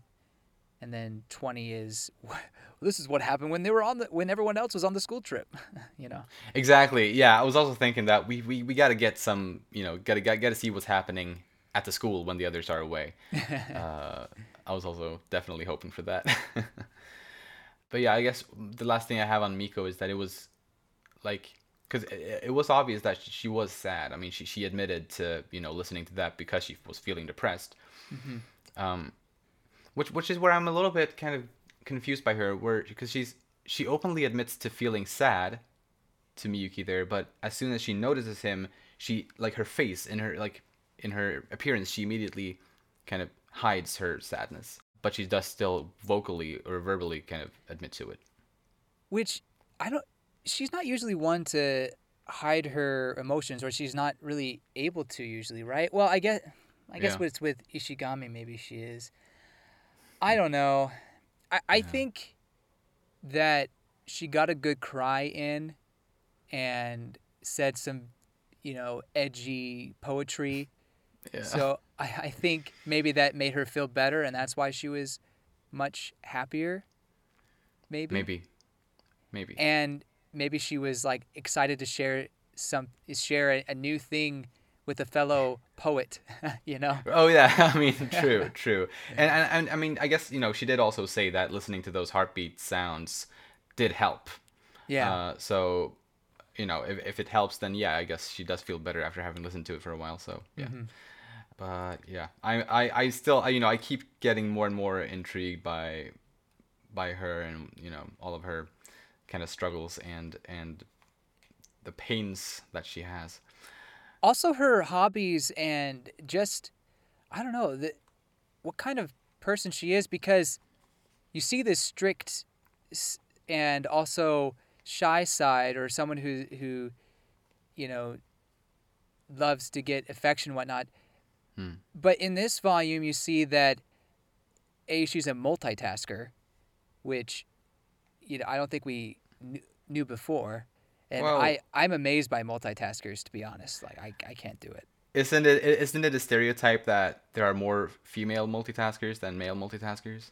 And then twenty is, well, this is what happened when they were on the when everyone else was on the school trip, [LAUGHS] you know. Exactly. Yeah, I was also thinking that we we, we got to get some, you know, got to got to see what's happening at the school when the others are away. [LAUGHS] uh, I was also definitely hoping for that. [LAUGHS] but yeah, I guess the last thing I have on Miko is that it was like because it, it was obvious that she was sad. I mean, she she admitted to you know listening to that because she was feeling depressed. Um, which which is where I'm a little bit kind of confused by her, where because she's she openly admits to feeling sad to Miyuki there, but as soon as she notices him, she like her face in her like in her appearance, she immediately kind of hides her sadness, but she does still vocally or verbally kind of admit to it. which I don't. She's not usually one to hide her emotions, or she's not really able to usually, right? Well, I guess I guess Yeah. with with Ishigami, maybe she is. I don't know. I I think that she got a good cry in, and said some, you know, edgy poetry. [LAUGHS] Yeah. So I, I think maybe that made her feel better, and that's why she was much happier. Maybe maybe, maybe. and maybe she was like excited to share some share a, a new thing with a fellow poet [LAUGHS] you know Oh yeah, [LAUGHS] I mean, [LAUGHS] true, true, and, and and I mean, I guess you know she did also say that listening to those heartbeat sounds did help. yeah Uh, so, you know, if if it helps, then yeah, I guess she does feel better after having listened to it for a while. So yeah. Mm-hmm. But yeah, I, I I still I, you know I keep getting more and more intrigued by by her and you know all of her kind of struggles and and the pains that she has. Also her hobbies and just i don't know the, what kind of person she is because you see this strict and also shy side or someone who who you know loves to get affection and whatnot Hmm. but in this volume you see that a she's a multitasker which you know i don't think we knew before and Well- i i'm amazed by multitaskers to be honest like i, I can't do it Isn't it isn't it a stereotype that there are more female multitaskers than male multitaskers?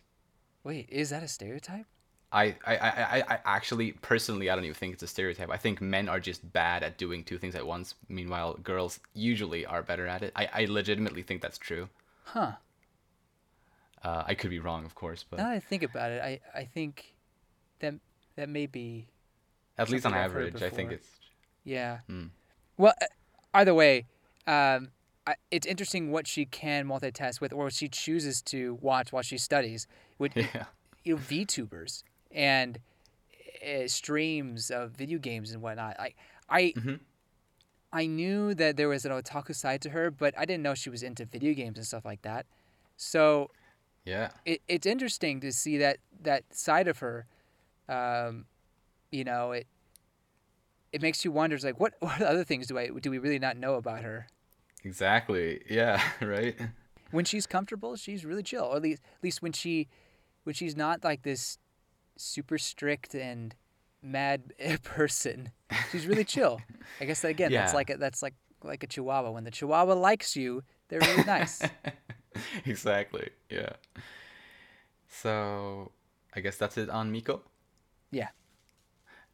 wait is that a stereotype I, I, I, I actually personally I don't even think it's a stereotype. I think men are just bad at doing two things at once. Meanwhile, girls usually are better at it. I, I legitimately think that's true. huh Uh, I could be wrong, of course, but now that i think about it i i think that that may be at least on something I've heard average, I think it's Yeah. Hmm. Well, uh, either way, um, it's interesting what she can multitask with, or what she chooses to watch while she studies. With [LAUGHS] yeah. you know, VTubers and uh, streams of video games and whatnot. I I Mhm. I knew that there was an otaku side to her, but I didn't know she was into video games and stuff like that. So Yeah. it, it's interesting to see that that side of her. Um, you know, it it makes you wonder. It's like, what [LAUGHS] what other things do I do we really not know about her? Exactly. Yeah. [LAUGHS] Right. When she's comfortable, she's really chill. Or at least at least when she when she's not like this super strict and mad [LAUGHS] person, she's really chill. I guess that, again, that's like a, that's like like a chihuahua. When the chihuahua likes you, they're really nice. exactly. Yeah. So, I guess that's it on Miko. yeah.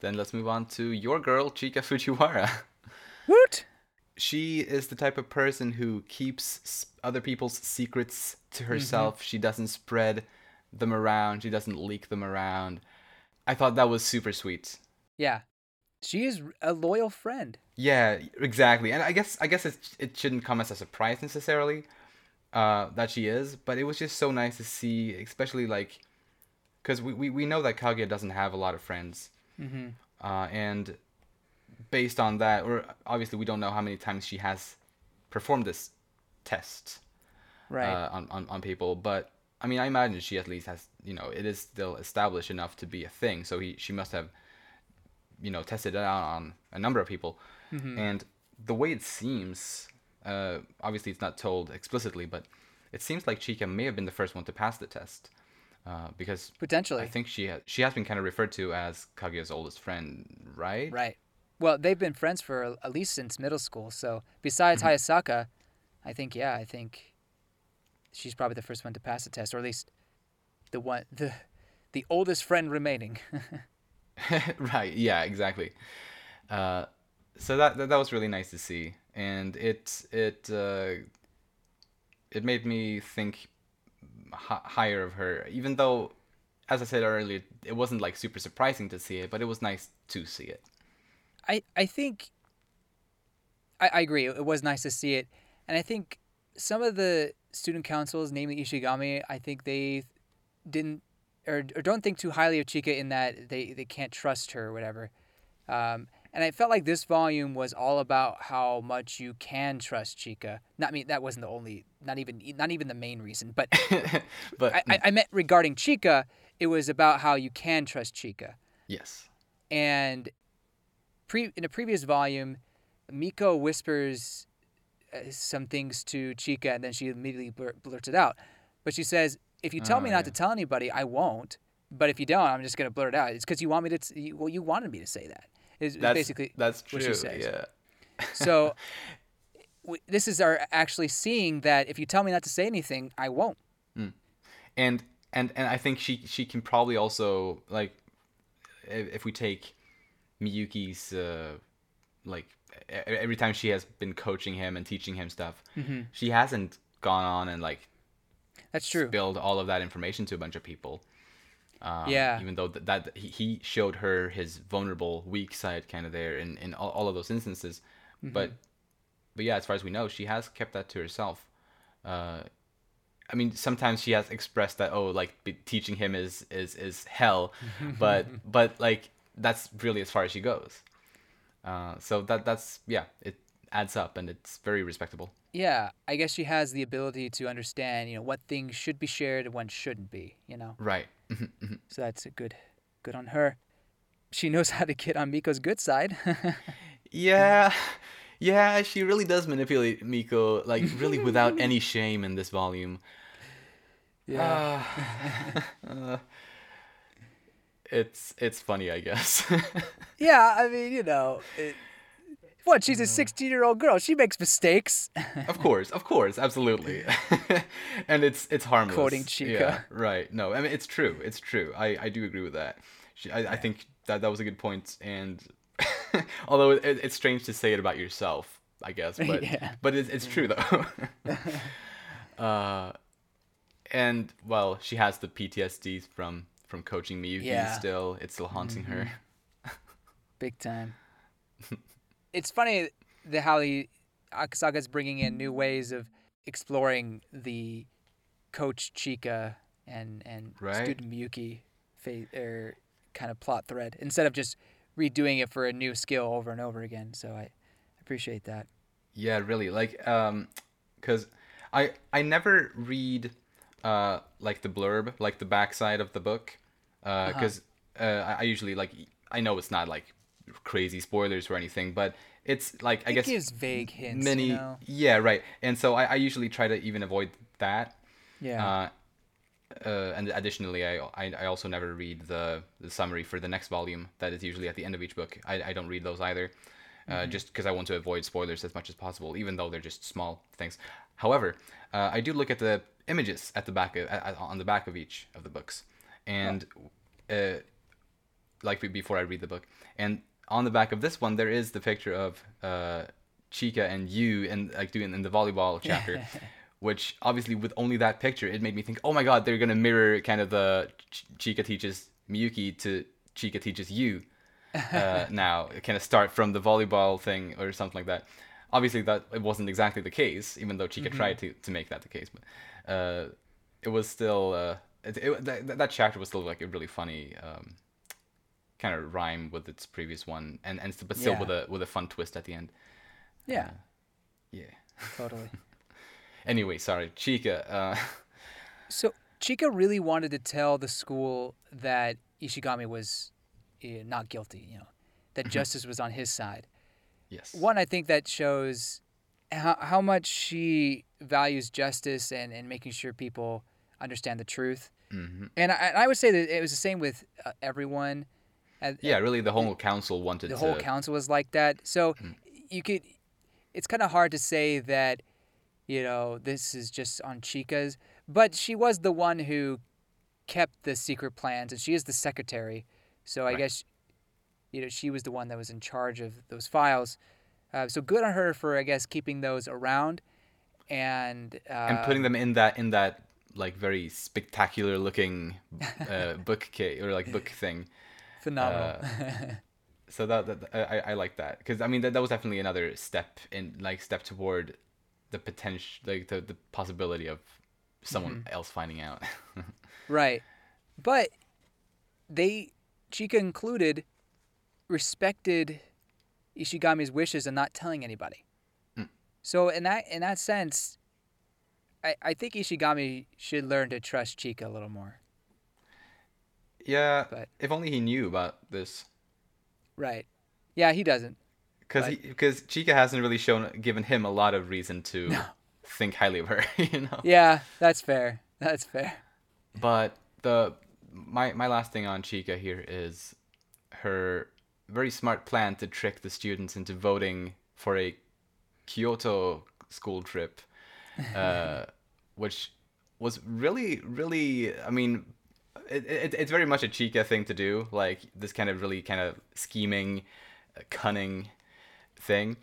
Then let's move on to your girl, Chika Fujiwara. [LAUGHS] Woot! she is the type of person who keeps other people's secrets to herself. She doesn't spread them around. She doesn't leak them around. I thought that was super sweet. Yeah. She is a loyal friend. Yeah, exactly. And I guess I guess it it shouldn't come as a surprise necessarily, uh, that she is, but it was just so nice to see, especially like, because we, we, we know that Kaguya doesn't have a lot of friends, Mm-hmm. uh, and based on that, or obviously we don't know how many times she has performed this test Right. uh, on, on on people, but I mean, I imagine she at least has, you know, it is still established enough to be a thing. So he she must have, you know, tested it out on a number of people, Mm-hmm. and the way it seems, uh, obviously it's not told explicitly, but it seems like Chika may have been the first one to pass the test, uh, because Potentially. I think she ha- she has been kind of referred to as Kaguya's oldest friend, right? Right. Well, they've been friends for at least since middle school. So besides Mm-hmm. Hayasaka, I think yeah, I think she's probably the first one to pass the test, or at least the one [LAUGHS] the the oldest friend remaining. [LAUGHS] [LAUGHS] right. Yeah. Exactly. Uh, so that, that that was really nice to see, and it it uh, it made me think h- higher of her, even though, as I said earlier, it wasn't like super surprising to see it, but it was nice to see it. I I think I, I agree. It was nice to see it, and I think some of the student councils, namely Ishigami, I think they didn't or, or don't think too highly of Chika in that they, they can't trust her or whatever. Um, and I felt like this volume was all about how much you can trust Chika. Not I mean that wasn't the only, not even not even the main reason, but [LAUGHS] but I, I, I meant regarding Chika, it was about how you can trust Chika. yes, And pre in a previous volume, Miko whispers uh, some things to Chika, and then she immediately blur- blurts it out. But she says, "If you tell Oh, me not yeah. to tell anybody, I won't. But if you don't, I'm just gonna blurt it out. It's because you want me to. T- you- well, you wanted me to say that. Is, that's basically that's true. what she says. Yeah. so. [LAUGHS] w- This is our actually seeing that if you tell me not to say anything, I won't. and and and I think she she can probably also like if, if we take Miyuki's uh, like every time she has been coaching him and teaching him stuff, she hasn't gone on and like That's true. spilled all of that information to a bunch of people. Um, Yeah. Even though that, that he, showed her his vulnerable, weak side kind of there in, in all, all of those instances, but but yeah, as far as we know, she has kept that to herself. Uh, I mean, sometimes she has expressed that oh, like teaching him is is is hell, [LAUGHS] but but like that's really as far as she goes. Uh, so that that's yeah, it adds up and it's very respectable. Yeah, I guess she has the ability to understand, you know, what things should be shared and what shouldn't be. You know. Right. So that's a good, good on her. She knows [LAUGHS] how to get on Miko's good side. [LAUGHS] Yeah, yeah, she really does manipulate Miko, like really without [LAUGHS] any shame in this volume. Uh, uh, it's it's funny, I guess. yeah, I mean, you know, it, what? She's a sixteen-year-old girl. She makes mistakes. of course, of course, absolutely. [LAUGHS] and it's it's harmless. Quoting Chika. Yeah, right. No, I mean it's true. It's true. I I do agree with that. She, I, I think that that was a good point, and [LAUGHS] although it, it's strange to say it about yourself, I guess, but [LAUGHS] Yeah. but it's it's true though. uh, and well, she has the PTSD from from coaching Miyuki. Yeah. Still, it's still haunting her. Big time. It's funny the how he is bringing in new ways of exploring the coach Chika and and Right. student Miyuki fa- er, kind of plot thread instead of just redoing it for a new skill over and over again. So I appreciate that. Yeah, really. Like, um, cause I I never read uh like the blurb, like the backside of the book, uh, cause uh, I, I usually like I know it's not like crazy spoilers or anything, but it's like I it guess gives vague hints. many. You know? Yeah, right. And so I, I usually try to even avoid that. Yeah. Uh, uh, and additionally, I, I I also never read the the summary for the next volume. That is usually at the end of each book. I, I don't read those either, uh, just because I want to avoid spoilers as much as possible, even though they're just small things. However, uh, I do look at the images at the back of, at, on the back of each of the books, and uh, like before I read the book, and on the back of this one there is the picture of uh, Chika and Yu and like doing in the volleyball [LAUGHS] chapter. which obviously with only that picture it made me think oh my god they're gonna mirror kind of the Ch- chika teaches miyuki to chika teaches Yu uh, [LAUGHS] now kind of start from the volleyball thing or something like that obviously that it wasn't exactly the case, even though Chika Mm-hmm. tried to, to make that the case. But uh, it was still uh, it, it, that, that chapter was still like a really funny um, kind of rhyme with its previous one, and and but still Yeah. with a with a fun twist at the end. Yeah, Yeah. totally. [LAUGHS] Anyway, sorry, Chika. Uh, So Chika really wanted to tell the school that Ishigami was eh, not guilty. You know, that justice was on his side. yes. One, I think that shows how, how much she values justice and, and making sure people understand the truth. hmm And I, I would say that it was the same with uh, everyone. At- Yeah, really, the whole council wanted to the to. whole council was like that. So you could, it's kind of hard to say that, you know, this is just on Chika's, but she was the one who kept the secret plans, and she is the secretary. So I Right. guess, you know, she was the one that was in charge of those files. Uh, so good on her for, I guess, keeping those around, and uh, and putting them in that in that like very spectacular looking uh, bookcase or like book thing. Phenomenal. [LAUGHS] So that, that I I like that because I mean that, that was definitely another step in like step toward the potential like the, the possibility of someone Mm-hmm. else finding out. [LAUGHS] Right. But they Chika included respected Ishigami's wishes and not telling anybody. Mm. So in that in that sense, I, I think Ishigami should learn to trust Chika a little more. Yeah, But- if only he knew about this. Right. Yeah, he doesn't. Because But- because Chika hasn't really shown given him a lot of reason to think highly of her, [LAUGHS] you know. Yeah, that's fair. That's fair. But the my my last thing on Chika here is her very smart plan to trick the students into voting for a Kyoto school trip, [LAUGHS] uh, which was really really I mean. It, it, it's very much a Chika thing to do, like this kind of really kind of scheming, uh, cunning thing,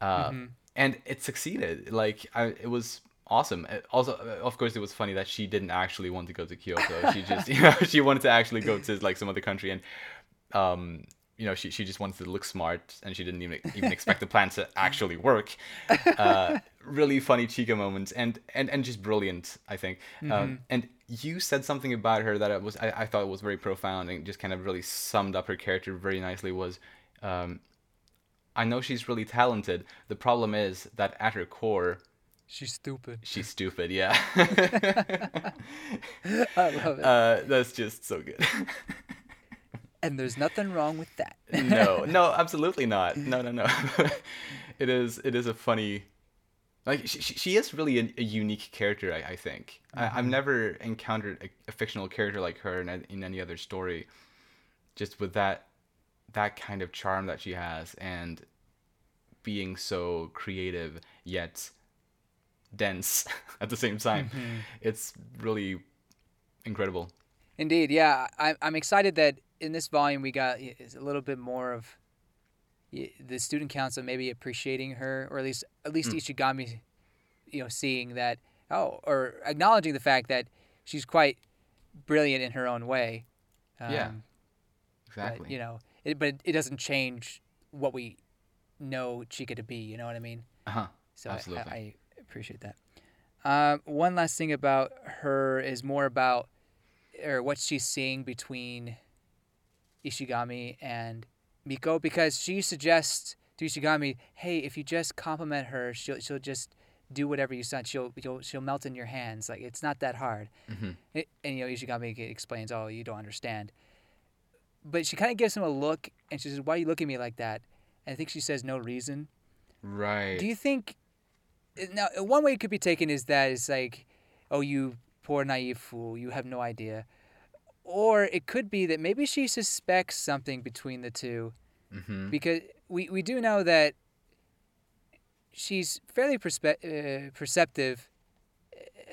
uh, and it succeeded. Like I, it was awesome. Uh, Also, uh, of course, it was funny that she didn't actually want to go to Kyoto. She just, [LAUGHS] you know, she wanted to actually go to like some other country, and um, you know, she she just wanted to look smart, and she didn't even even expect the plan to actually work. Uh, [LAUGHS] really funny Chika moments, and and and just brilliant, I think. Um, and you said something about her that it was I, I thought was very profound and just kind of really summed up her character very nicely. Was um, I know she's really talented. The problem is that at her core, She's stupid. she's stupid. Yeah, [LAUGHS] [LAUGHS] I love it. uh, that's just so good. And there's nothing wrong with that. no, [LAUGHS] no, absolutely not. No, no, no. [LAUGHS] it is. It is a funny. Like she, she is really a, a unique character. I, I think I, I've mm-hmm. never encountered a, a fictional character like her in, in any other story. Just with that, that kind of charm that she has, and being so creative yet dense [LAUGHS] at the same time. Mm-hmm. It's really incredible. Indeed, yeah. I, I'm excited that in this volume we got is a little bit more of the student council maybe appreciating her, or at least at least Ishigami, you know, seeing that oh, or acknowledging the fact that she's quite brilliant in her own way. Yeah, Um, Exactly. But, you know, it, but it doesn't change what we know Chika to be. You know what I mean? uh-huh. So I- Absolutely. I, I appreciate that. Um, one last thing about her is more about or what she's seeing between Ishigami and Miko because she suggests to Ishigami, "Hey, if you just compliment her, she'll she'll just do whatever you said. She'll she'll she'll melt in your hands. Like it's not that hard." Mhm. It- and you know Ishigami explains, "Oh, you don't understand." But she kind of gives him a look, and she says, "Why are you looking at me like that?" And I think she says, "No reason." Right. Do you think now one way it could be taken is that it's like, oh, you poor naive fool, you have no idea, or it could be that maybe she suspects something between the two mm-hmm. because we we do know that she's fairly perspe- uh, perceptive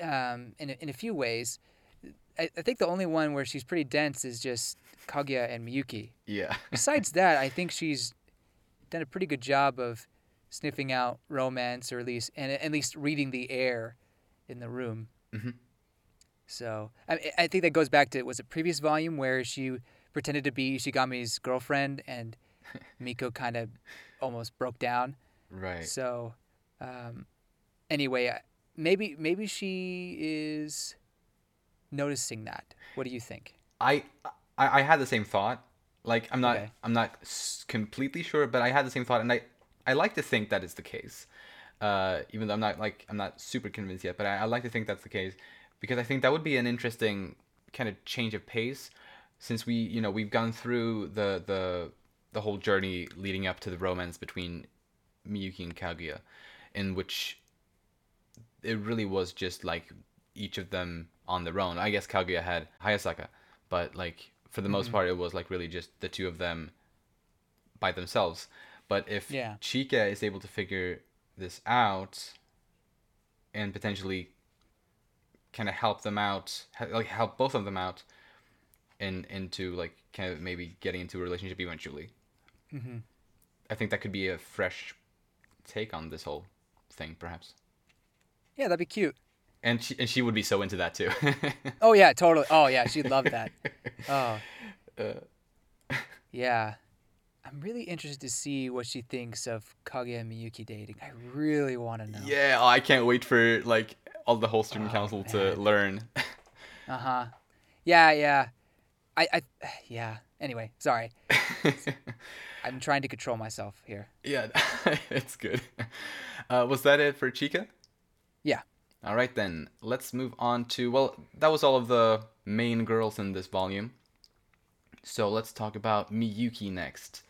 um, in a, in a few ways. I, I think the only one where she's pretty dense is just Kaguya and Miyuki. Yeah. [LAUGHS] Besides that, I think she's done a pretty good job of sniffing out romance, or at least and at least reading the air in the room. Mhm. So I, I think that goes back to was it previous volume where she pretended to be Ishigami's girlfriend and [LAUGHS] Miko kind of almost broke down. Right. So, um, anyway, maybe maybe she is noticing that. What do you think? I, I I had the same thought. Like I'm not Okay. I'm not completely sure, but I had the same thought, and I I like to think that is the case. Uh, even though I'm not like I'm not super convinced yet, but I, I like to think that's the case because I think that would be an interesting kind of change of pace, since we you know we've gone through the the the whole journey leading up to the romance between Miyuki and Kaguya, in which it really was just like each of them on their own. I guess Kaguya had Hayasaka, but like for the most mm-hmm. part, it was like really just the two of them by themselves. But if Yeah. Chika is able to figure this out and potentially kind of help them out, like help both of them out, in into like kind of maybe getting into a relationship eventually. Mm-hmm. I think that could be a fresh take on this whole thing, perhaps. Yeah, that'd be cute. And she, and she would be so into that too. [LAUGHS] Oh yeah, totally. Oh yeah, she'd love that. [LAUGHS] Oh. Uh. Yeah. I'm really interested to see what she thinks of Kaguya and Miyuki dating. I really want to know. yeah, oh, I can't wait for like all the whole student Oh, council to learn. [LAUGHS] Uh huh. Yeah, yeah. I, I, [SIGHS] yeah. Anyway, sorry. [LAUGHS] I'm trying to control myself here. yeah, [LAUGHS] it's good. Uh, was that it for Chika? Yeah. All right then, let's move on to well, that was all of the main girls in this volume. So let's talk about Miyuki next.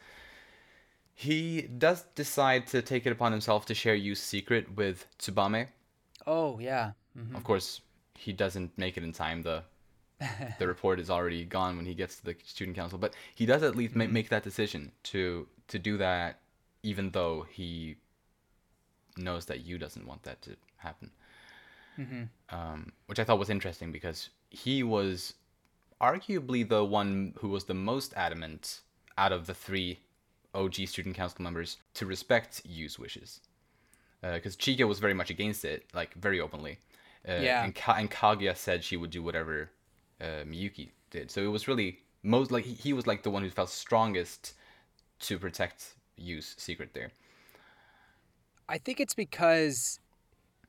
He does decide to take it upon himself to share Yu's secret with Tsubame. Oh yeah. hmm Of course, he doesn't make it in time. The [LAUGHS] the report is already gone when he gets to the student council, but he does at least make, make that decision to to do that, even though he knows that Yu doesn't want that to happen. hmm Um, which I thought was interesting because he was arguably the one who was the most adamant out of the three OG student council members to respect Yu's wishes. Because Chika was very much against it, like very openly. Uh, Yeah. And, Ka- and Kaguya said she would do whatever uh, Miyuki did. So it was really most like he, he was like the one who felt strongest to protect Yu's secret there. I think it's because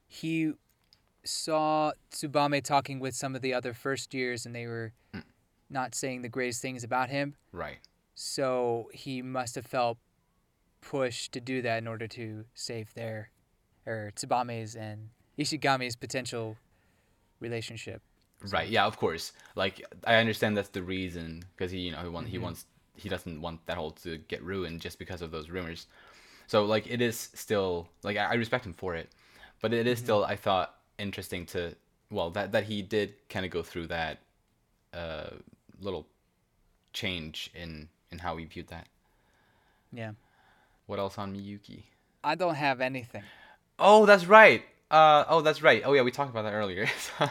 he saw Tsubame talking with some of the other first years, and they were not saying the greatest things about him. Right. So he must have felt pushed to do that in order to save their, or Tsubame's and Ishigami's potential relationship. Right. Yeah. Of course. Like I understand that's the reason because he, you know, he want, he wants he doesn't want that whole to get ruined just because of those rumors. So like it is still like I, I respect him for it, but it is still I thought interesting to well that that he did kind of go through that uh little change in in how he viewed that. Yeah. What else on Miyuki? I don't have anything. Oh, that's right. Uh, oh, that's right. Oh, yeah, we talked about that earlier. [LAUGHS] uh,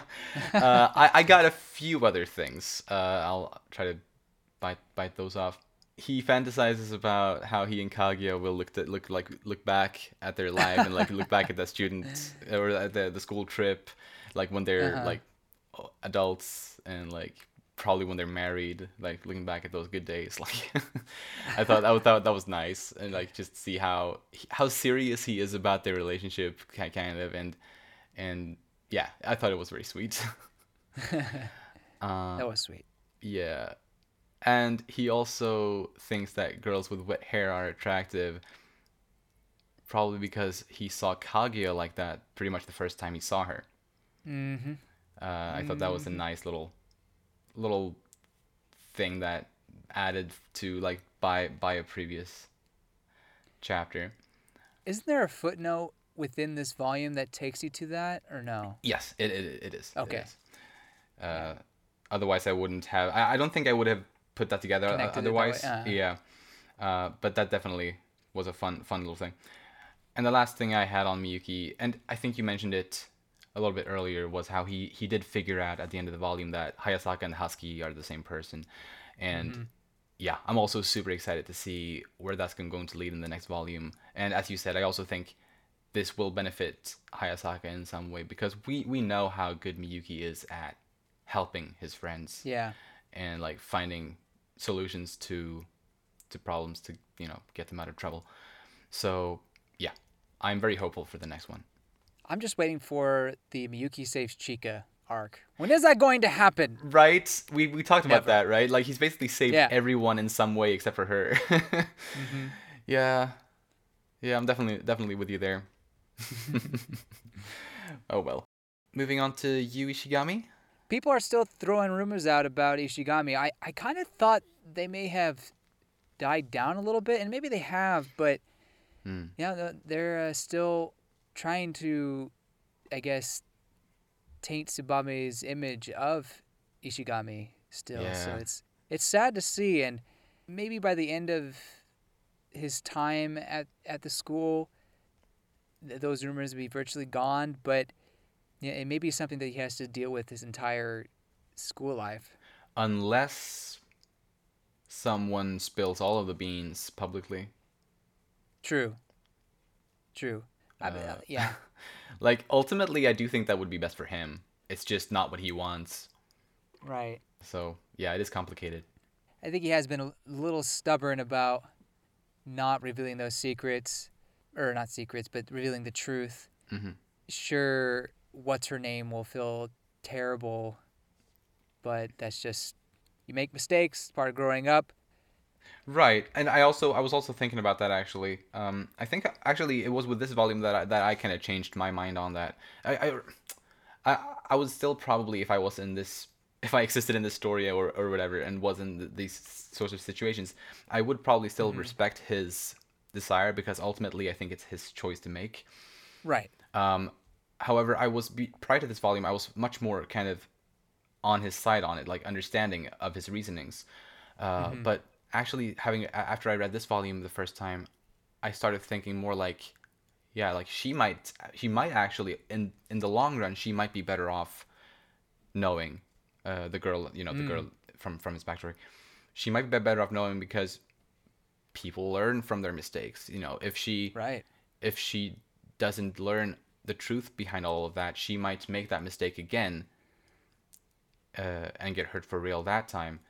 I, I got a few other things. Uh, I'll try to bite bite those off. He fantasizes about how he and Kaguya will look to, look like look back at their life and like look back at the [LAUGHS] student or at the the school trip, like when they're Uh-huh. like adults and like probably when they're married, like looking back at those good days. [LAUGHS] Like I thought I thought that was nice and like just see how how serious he is about their relationship, kind of, and and yeah, I thought it was very sweet. uh, [LAUGHS] [LAUGHS] That was sweet. yeah. And he also thinks that girls with wet hair are attractive. Probably because he saw Kaguya like that pretty much the first time he saw her. Mm-hmm. Uh, I thought that was a nice little, little thing that added to like by by a previous chapter. Isn't there a footnote within this volume that takes you to that, or no? Yes, it it, it is. Okay. is. Uh, otherwise, I wouldn't have. I, I don't think I would have put that together. Connected it that otherwise, uh-huh. yeah. Uh, but that definitely was a fun fun little thing. And the last thing I had on Miyuki, and I think you mentioned it a little bit earlier, was how he he did figure out at the end of the volume that Hayasaka and Husky are the same person, and Mm-hmm. yeah, I'm also super excited to see where that's going to lead in the next volume. And as you said, I also think this will benefit Hayasaka in some way because we we know how good Miyuki is at helping his friends Yeah. and like finding solutions to to problems to you know get them out of trouble. So yeah, I'm very hopeful for the next one. I'm just waiting for the Miyuki saves Chika arc. When is that going to happen? Right? We we talked about Never. that, right? Like he's basically saved Yeah. everyone in some way except for her. [LAUGHS] Yeah. Yeah, I'm definitely definitely with you there. [LAUGHS] oh well. Moving on to Yu Ishigami. People are still throwing rumors out about Ishigami. I, I kind of thought they may have died down a little bit, and maybe they have, but Hmm. yeah, they're uh, still trying to, I guess, taint Tsubame's image of Ishigami still. So it's it's sad to see, and maybe by the end of his time at at the school, th- those rumors will be virtually gone. But yeah, it may be something that he has to deal with his entire school life. Unless someone spills all of the beans publicly. True. True. I mean, Uh, yeah. [LAUGHS] Like ultimately I do think that would be best for him. It's just not what he wants. Right. So, yeah, it is complicated. I think he has been a little stubborn about not revealing those secrets, or not secrets, but revealing the truth. Mhm. Sure, what's her name will feel terrible, but that's just you make mistakes, part of growing up. Right, and I also I was also thinking about that actually. Um, I think actually it was with this volume that I, that I kind of changed my mind on that. I, I I I would still probably if I was in this if I existed in this story or or whatever and was in th- these sorts of situations, I would probably still respect his desire because ultimately I think it's his choice to make. Right. Um, however, I was prior to this volume, I was much more kind of on his side on it, like understanding of his reasonings. Uh, But actually, having after I read this volume the first time, I started thinking more like, yeah, like she might, she might actually in in the long run, she might be better off knowing uh, the girl, you know, the girl from from his backstory. She might be better off knowing because people learn from their mistakes. You know, if she Right. if she doesn't learn the truth behind all of that, she might make that mistake again uh, and get hurt for real that time.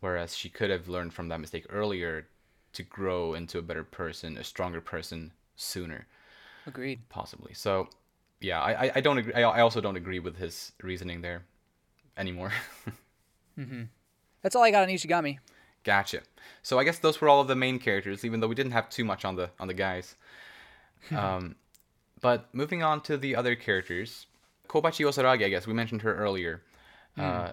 Whereas she could have learned from that mistake earlier to grow into a better person, a stronger person sooner, Agreed. possibly. So, yeah, I, I- I don't agree. I, I also don't agree with his reasoning there anymore. [LAUGHS] That's all I got on Ishigami. Gotcha. So I guess those were all of the main characters, even though we didn't have too much on the on the guys. [LAUGHS] um, but moving on to the other characters, Kobachi Osaragi, I guess we mentioned her earlier. Uh,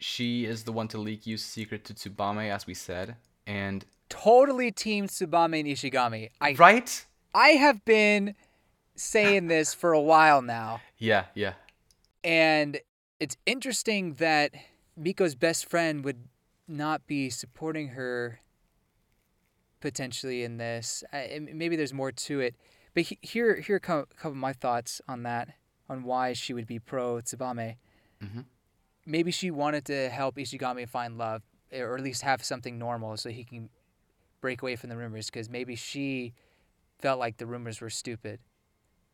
she is the one to leak Yu's secret to Tsubame, as we said, and Totally team Tsubame and Ishigami. I right? I have been saying this for a while now. Yeah, yeah, And it's interesting that Miko's best friend would not be supporting her potentially in this. I, maybe there's more to it. But he, here, here are a cou- couple of my thoughts on that, on why she would be pro Tsubame. Mhm. Maybe she wanted to help Ishigami find love, eh, or at least have something normal so he can break away from the rumors, because maybe she felt like the rumors were stupid.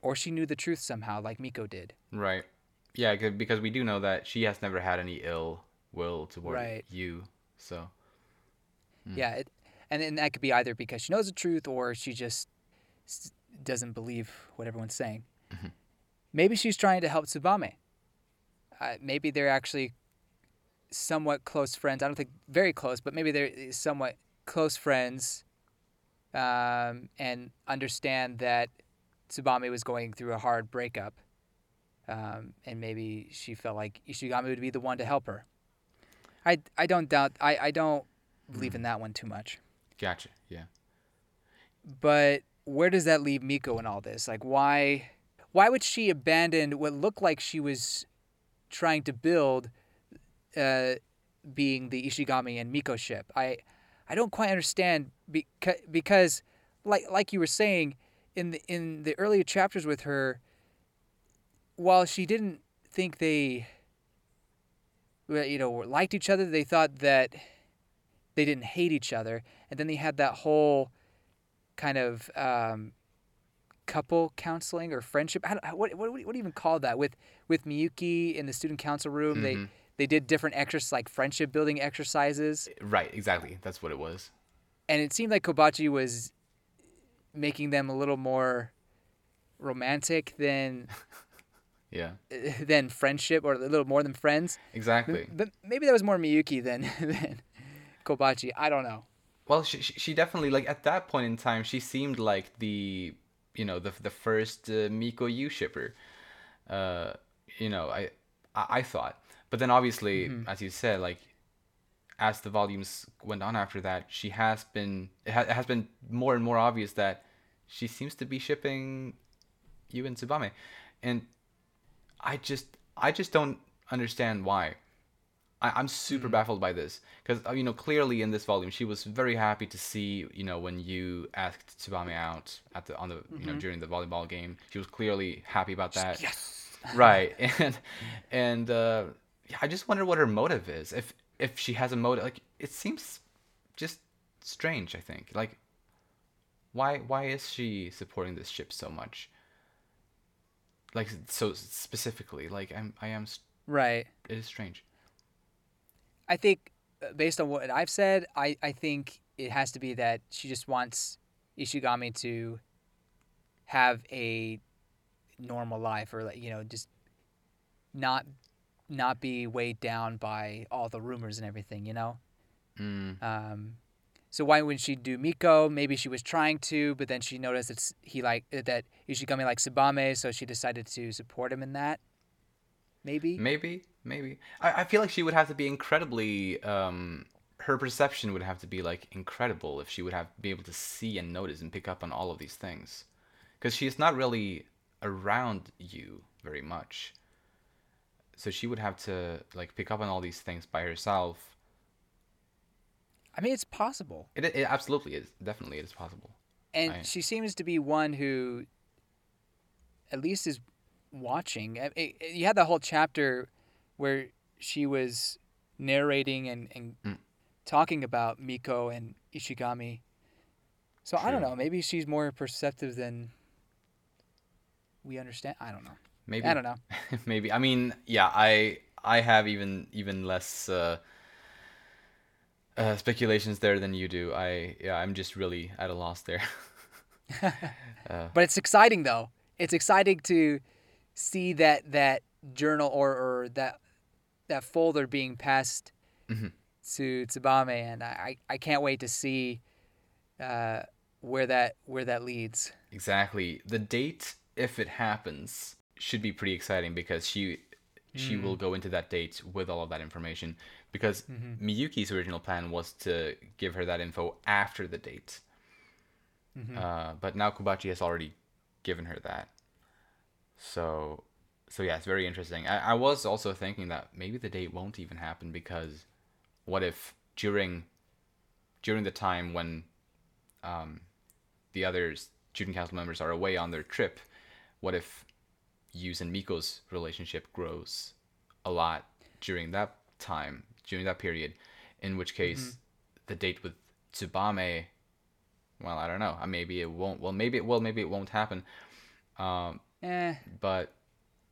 Or she knew the truth somehow, like Miko did. right. Yeah, because we do know that she has never had any ill will toward Right. Yu. So hmm. Yeah, it, and and that could be either because she knows the truth or she just doesn't believe what everyone's saying. Mm-hmm. Maybe she's trying to help Tsubame. Uh, maybe they're actually somewhat close friends. I don't think very close, but maybe they're somewhat close friends, um, and understand that Tsubame was going through a hard breakup, um, and maybe she felt like Ishigami would be the one to help her. I, I don't doubt I, I don't believe in that one too much. gotcha. Yeah. But where does that leave Miko in all this? Like why why would she abandon what looked like she was trying to build uh, being the Ishigami and Miko ship? I I don't quite understand because because like like you were saying in the in the earlier chapters with her while she didn't think they you know liked each other they thought that they didn't hate each other and then they had that whole kind of um, couple counseling or friendship. I don't, what, what what do you even call that? With with Miyuki in the student council room, they Mhm. they did different exercises like friendship building exercises, Right. Exactly. That's what it was. and it seemed like Kobachi was making them a little more romantic than [LAUGHS] Yeah, [LAUGHS] than friendship or a little more than friends. exactly. But maybe that was more Miyuki than [LAUGHS] than Kobachi. I don't know. Well, she she definitely like at that point in time, she seemed like the Yu know the the first uh, Miko Yu shipper. Uh, you know, I I, I thought, but then obviously, as you said, like as the volumes went on after that, she has been it, ha- it has been more and more obvious that she seems to be shipping you and Tsubame, and I just I just don't understand why. I, I'm super mm. baffled by this because uh, you know clearly in this volume she was very happy to see you know when Yu asked Tsubame out at the on the you know mm-hmm. during the volleyball game she was clearly happy about that. Yes. right. [LAUGHS] And and uh, yeah, I just wonder what her motive is. If if she has a motive like it seems just strange I think. Like why why is she supporting this ship so much? Like so specifically like I'm I am Right. it is strange I think uh, based on what I've said, I, I think it has to be that she just wants Ishigami to have a normal life or like you know just not not be weighed down by all the rumors and everything you know mm, um so why wouldn't she do Miko? Maybe she was trying to, but then she noticed that he like that Ishigami likes Tsubame, so she decided to support him in that. Maybe. Maybe, maybe. I, I feel like she would have to be incredibly. Um, her perception would have to be like incredible if she would have be able to see and notice and pick up on all of these things, because she's not really around Yu very much. So she would have to like pick up on all these things by herself. I mean, it's possible. It, it absolutely is. Definitely, it is possible. and I- she seems to be one who at least is watching it- it- you had the whole chapter where she was narrating and, and Mm. talking about miko and ishigami so i don't know maybe she's more perceptive than we understand i don't know Maybe. i don't know [LAUGHS] maybe. I mean, yeah. I I have even even less. Uh, uh, speculations there than you do. I yeah, I'm just really at a loss there. [LAUGHS] [LAUGHS] but it's exciting though it's exciting to see that that journal or, or that that folder being passed Mhm. to Tsubame and I, I can't wait to see uh, where that where that leads Exactly. The date, if it happens, should be pretty exciting because she she will go into that date with all of that information. Because Miyuki's original plan was to give her that info after the date. Uh, but now Kobachi has already given her that. So so yeah, it's very interesting. I, I was also thinking that maybe the date won't even happen because what if during during the time when um, the other student council members are away on their trip, what if Yu's and Miko's relationship grows a lot during that time, during that period? In which case, the date with Tsubame, well, I don't know. Maybe it won't. Well, maybe it will. Maybe it won't happen. Um, eh but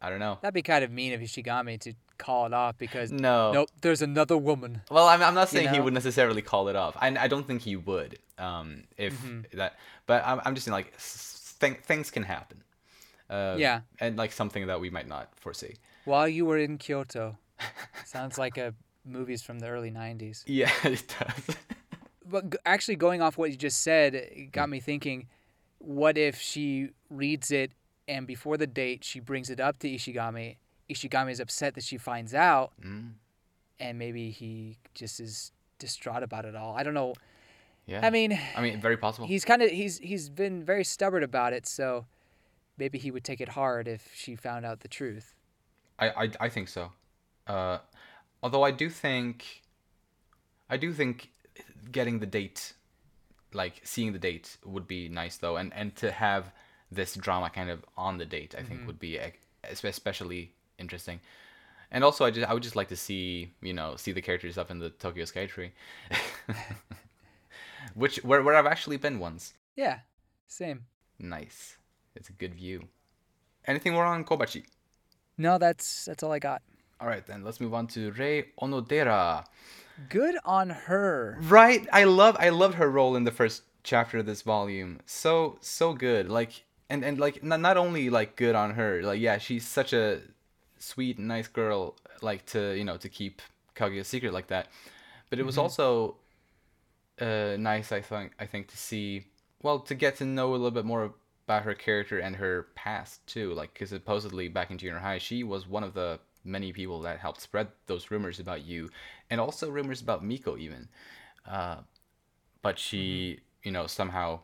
I don't know. that'd be kind of mean of Ishigami to call it off because No. nope there's another woman Well, I'm, I'm not saying he know? would necessarily call it off. I, I don't think he would. Um, if that, but I'm, I'm just saying like th- things can happen. Uh, Yeah. And like something that we might not foresee. while you were in Kyoto sounds like a movies from the early 90s [LAUGHS] Yeah, it does. [LAUGHS] but g- actually going off what you just said got me thinking what if she reads it and before the date she brings it up to ishigami ishigami is upset that she finds out Mm, and maybe he just is distraught about it all i don't know yeah. i mean I mean, very possible. he's kind of he's he's been very stubborn about it so maybe he would take it hard if she found out the truth I, I, I think so. Uh, although I do think, I do think getting the date, like seeing the date, would be nice though, and and to have this drama kind of on the date, I think mm-hmm. would be especially interesting. And also, I just I would just like to see you know see the characters up in the Tokyo Skytree, [LAUGHS] which where where I've actually been once. yeah same Nice, it's a good view. Anything more on Kobachi? no that's that's all i got All right, then let's move on to Rei Onodera. good on her Right, I love I loved her role in the first chapter of this volume. So so good. Like and and like not not only like good on her, like yeah, she's such a sweet, nice girl, like to you know to keep Kaguya secret like that. But it was also uh, nice, I think, I think to see, well, to get to know a little bit more about her character and her past too. Like, because supposedly back in junior high, she was one of the many people that helped spread those rumors about Yu, and also rumors about Miko even. Uh, but she, you know, somehow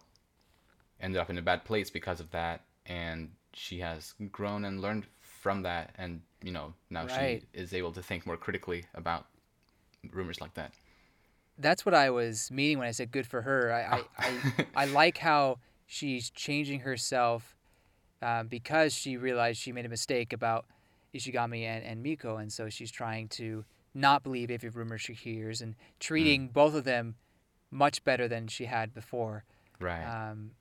ended up in a bad place because of that, and she has grown and learned from that, and you know, now Right. she is able to think more critically about rumors like that. That's what I was meaning when I said good for her. I I, I, [LAUGHS] I like how she's changing herself um, because she realized she made a mistake about Ishigami and, and Miko, and so she's trying to not believe every rumor she hears and treating both of them much better than she had before. Right. Um,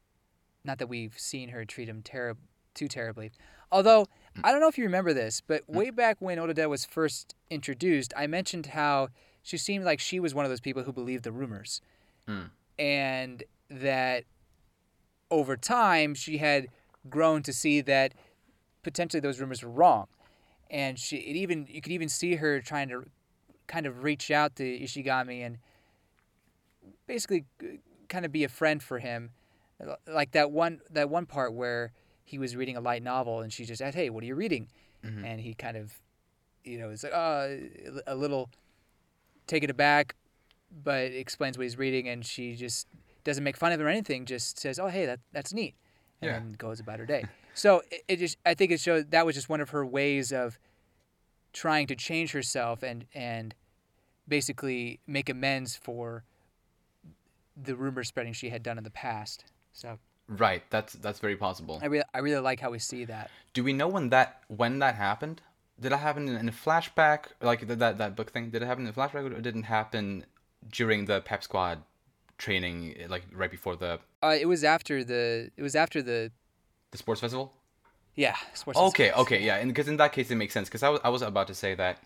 not that we've seen her treat him terri- too terribly. Although, I don't know if you remember this, but way back when Odette was first introduced, I mentioned how she seemed like she was one of those people who believed the rumors. Mm. And that over time, she had grown to see that potentially those rumors were wrong. And she, it even you could even see her trying to kind of reach out to Ishigami and basically uh, kind of be a friend for him like that one that one part where he was reading a light novel and she just asked, "Hey, what are you reading?" Mhm. And he kind of, you know, is like, uh, a little taken aback, but explains what he's reading, and she just doesn't make fun of him or anything. Just says, "Oh, hey, that that's neat," and Yeah. then goes about her day. so it, it just, I think it showed that was just one of her ways of trying to change herself and and basically make amends for the rumor spreading she had done in the past. So Right. That's that's very possible. I really, I really like how we see that. Do we know when that when that happened? Did it happen in, in a flashback, like th- that that book thing? Did it happen in a flashback, or didn't happen during the Pep Squad training, like right before the Uh, it was after the, it was after the, the sports festival? yeah, sports. Festival. Okay, okay, yeah, and because in that case it makes sense. Because I was I was about to say that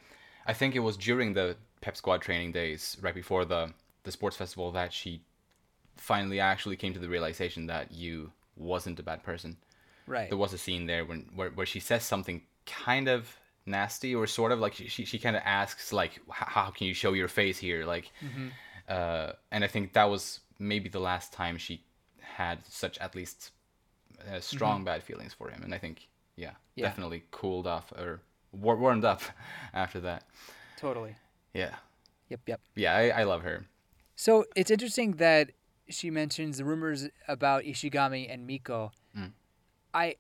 I think it was during the Pep Squad training days, right before the the sports festival, that she finally I actually came to the realization that Yu wasn't a bad person. right. there was a scene there when where, where she says something kind of nasty or sort of like she she, she kind of asks like how can you show your face here like Mm-hmm. uh and i think that was maybe the last time she had such at least uh, strong bad feelings for him and i think yeah, Mm-hmm. Yeah. definitely cooled off or war- warmed up [LAUGHS] after that Totally. yeah Yep, yep. yeah i, I love her So it's interesting that she mentions the rumors about Ishigami and Miko. Mm. I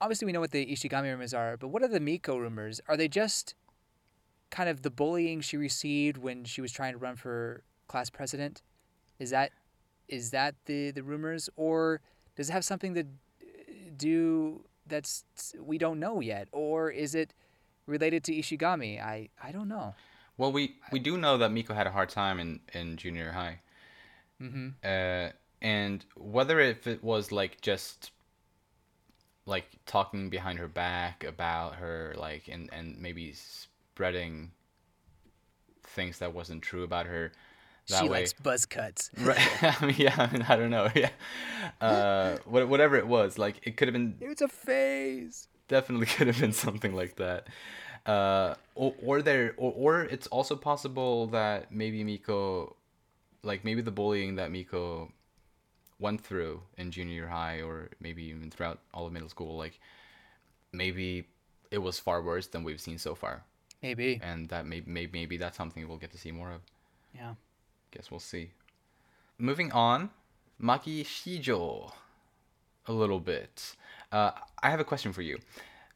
obviously we know what the Ishigami rumors are, but what are the Miko rumors? Are they just kind of the bullying she received when she was trying to run for class president? Is that is that the the rumors, or does it have something to do that's we don't know yet, or is it related to Ishigami? I I don't know. well we we do know that miko had a hard time in in junior high hmm uh, and whether if it was like just like talking behind her back about her like and and maybe spreading things that wasn't true about her that She way likes buzz cuts. [LAUGHS] right [LAUGHS] I mean, yeah I, mean, I don't know [LAUGHS] yeah uh what, whatever it was like it could have been It's a phase. definitely could have been something like that. Uh, or, or there, or, or it's also possible that maybe Miko, like maybe the bullying that Miko went through in junior high, or maybe even throughout all of middle school, like maybe it was far worse than we've seen so far, Maybe. and that maybe maybe, maybe that's something we'll get to see more of. Yeah. Guess we'll see. Moving on, Maki Shijo, a little bit. Uh, I have a question for you.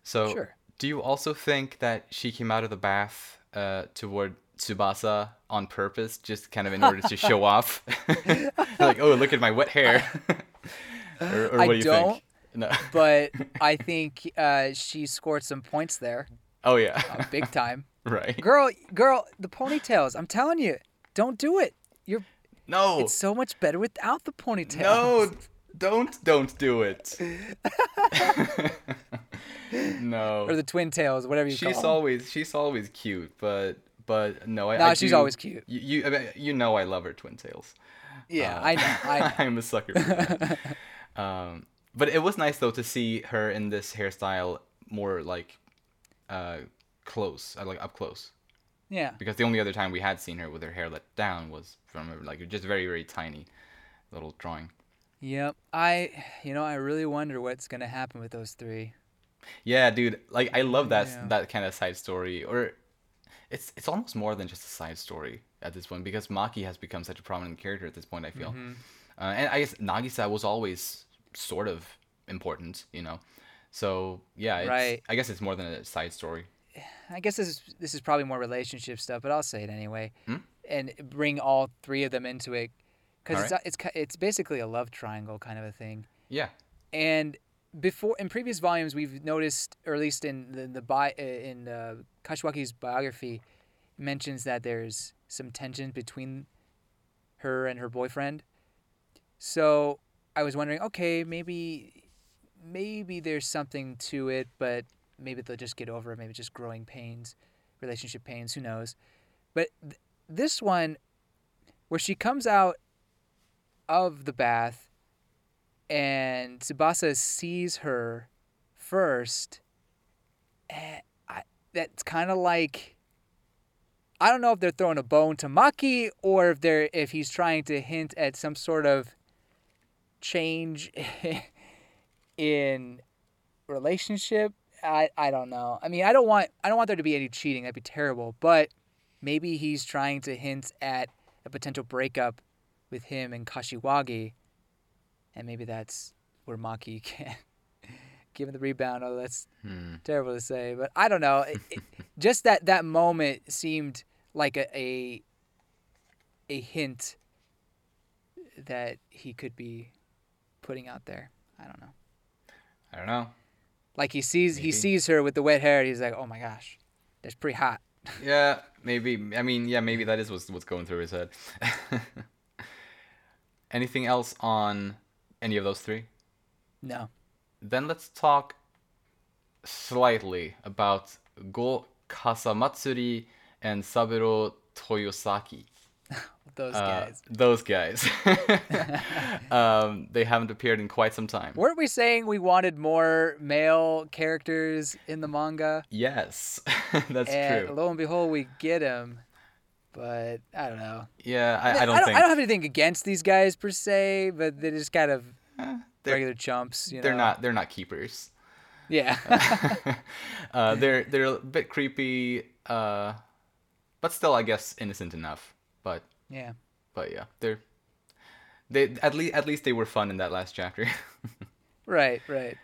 So, Sure. do you also think that she came out of the bath uh, toward Tsubasa on purpose, just kind of in [LAUGHS] order to show off? [LAUGHS] like, oh, look at my wet hair. [LAUGHS] or, or I what do think? No. But I think uh, she scored some points there, oh yeah. uh, big time. right. Girl, girl, the ponytails. I'm telling you, don't do it. You're. No. It's so much better without the ponytails. No, don't don't do it. no. Or the twin tails, whatever you she's call 'em. always she's always cute, but but no, I. Nah, I she's do- always cute. You you, I mean, you know I love her twin tails. Yeah, Uh, I know. I. [LAUGHS] I'm a sucker. For that. [LAUGHS] um, but it was nice though to see her in this hairstyle more like uh close, uh, like up close. Yeah. Because the only other time we had seen her with her hair let down was from like a, like just very very tiny little drawing. Yep. I, you know, I really wonder what's gonna happen with those three. Yeah, dude. Like I love that Yeah. that kind of side story, or it's it's almost more than just a side story at this point because Maki has become such a prominent character at this point. I feel, Mm-hmm. uh, and I guess Nagisa was always sort of important, you know. So yeah, it's, Right. I guess it's more than a side story. I guess this is this is probably more relationship stuff, but I'll say it anyway, Hmm? and bring all three of them into it, because it's Alright. it's it's basically a love triangle kind of a thing. Yeah. And before in previous volumes, we've noticed, or at least in the, the bi- uh, in uh, Kashiwagi's biography, mentions that there's some tension between her and her boyfriend. So I was wondering, okay, maybe maybe there's something to it, but maybe they'll just get over it. Maybe just growing pains, relationship pains. Who knows? But th- this one, where she comes out of the bath and Tsubasa sees her first, eh, I, that's kind of like I don't know if they're throwing a bone to Maki or if they're if he's trying to hint at some sort of change [LAUGHS] in relationship. I, I don't know. I mean, I don't want I don't want there to be any cheating. That'd be terrible. But maybe he's trying to hint at a potential breakup with him and Kashiwagi, and maybe that's where Maki [LAUGHS] can give him the rebound. Oh, that's Hmm. terrible to say, but I don't know. It, it, [LAUGHS] just that that moment seemed like a, a a hint that he could be putting out there. I don't know. I don't know. Like he sees he sees her with the wet hair. He's like, oh my gosh, that's pretty hot. [LAUGHS] Yeah, maybe. I mean, yeah, maybe that is what's what's going through his head. [LAUGHS] Anything else on any of those three? No. Then let's talk slightly about Go Kazamatsuri and Saburo Toyosaki. [LAUGHS] Those Uh, guys. those guys. [LAUGHS] [LAUGHS] um, they haven't appeared in quite some time. Weren't we saying we wanted more male characters in the manga? Yes, that's and true. lo and behold, we get him. But I don't know. Yeah, I, I don't I don't, think I don't have anything against these guys per se, but they're just kind of eh, they're, regular chumps. You know? they're not they're not keepers. Yeah. [LAUGHS] uh, they're they're a bit creepy, uh, but still, I guess, innocent enough. But yeah. but yeah, they're they at least at least they were fun in that last chapter. [LAUGHS] Right. Right.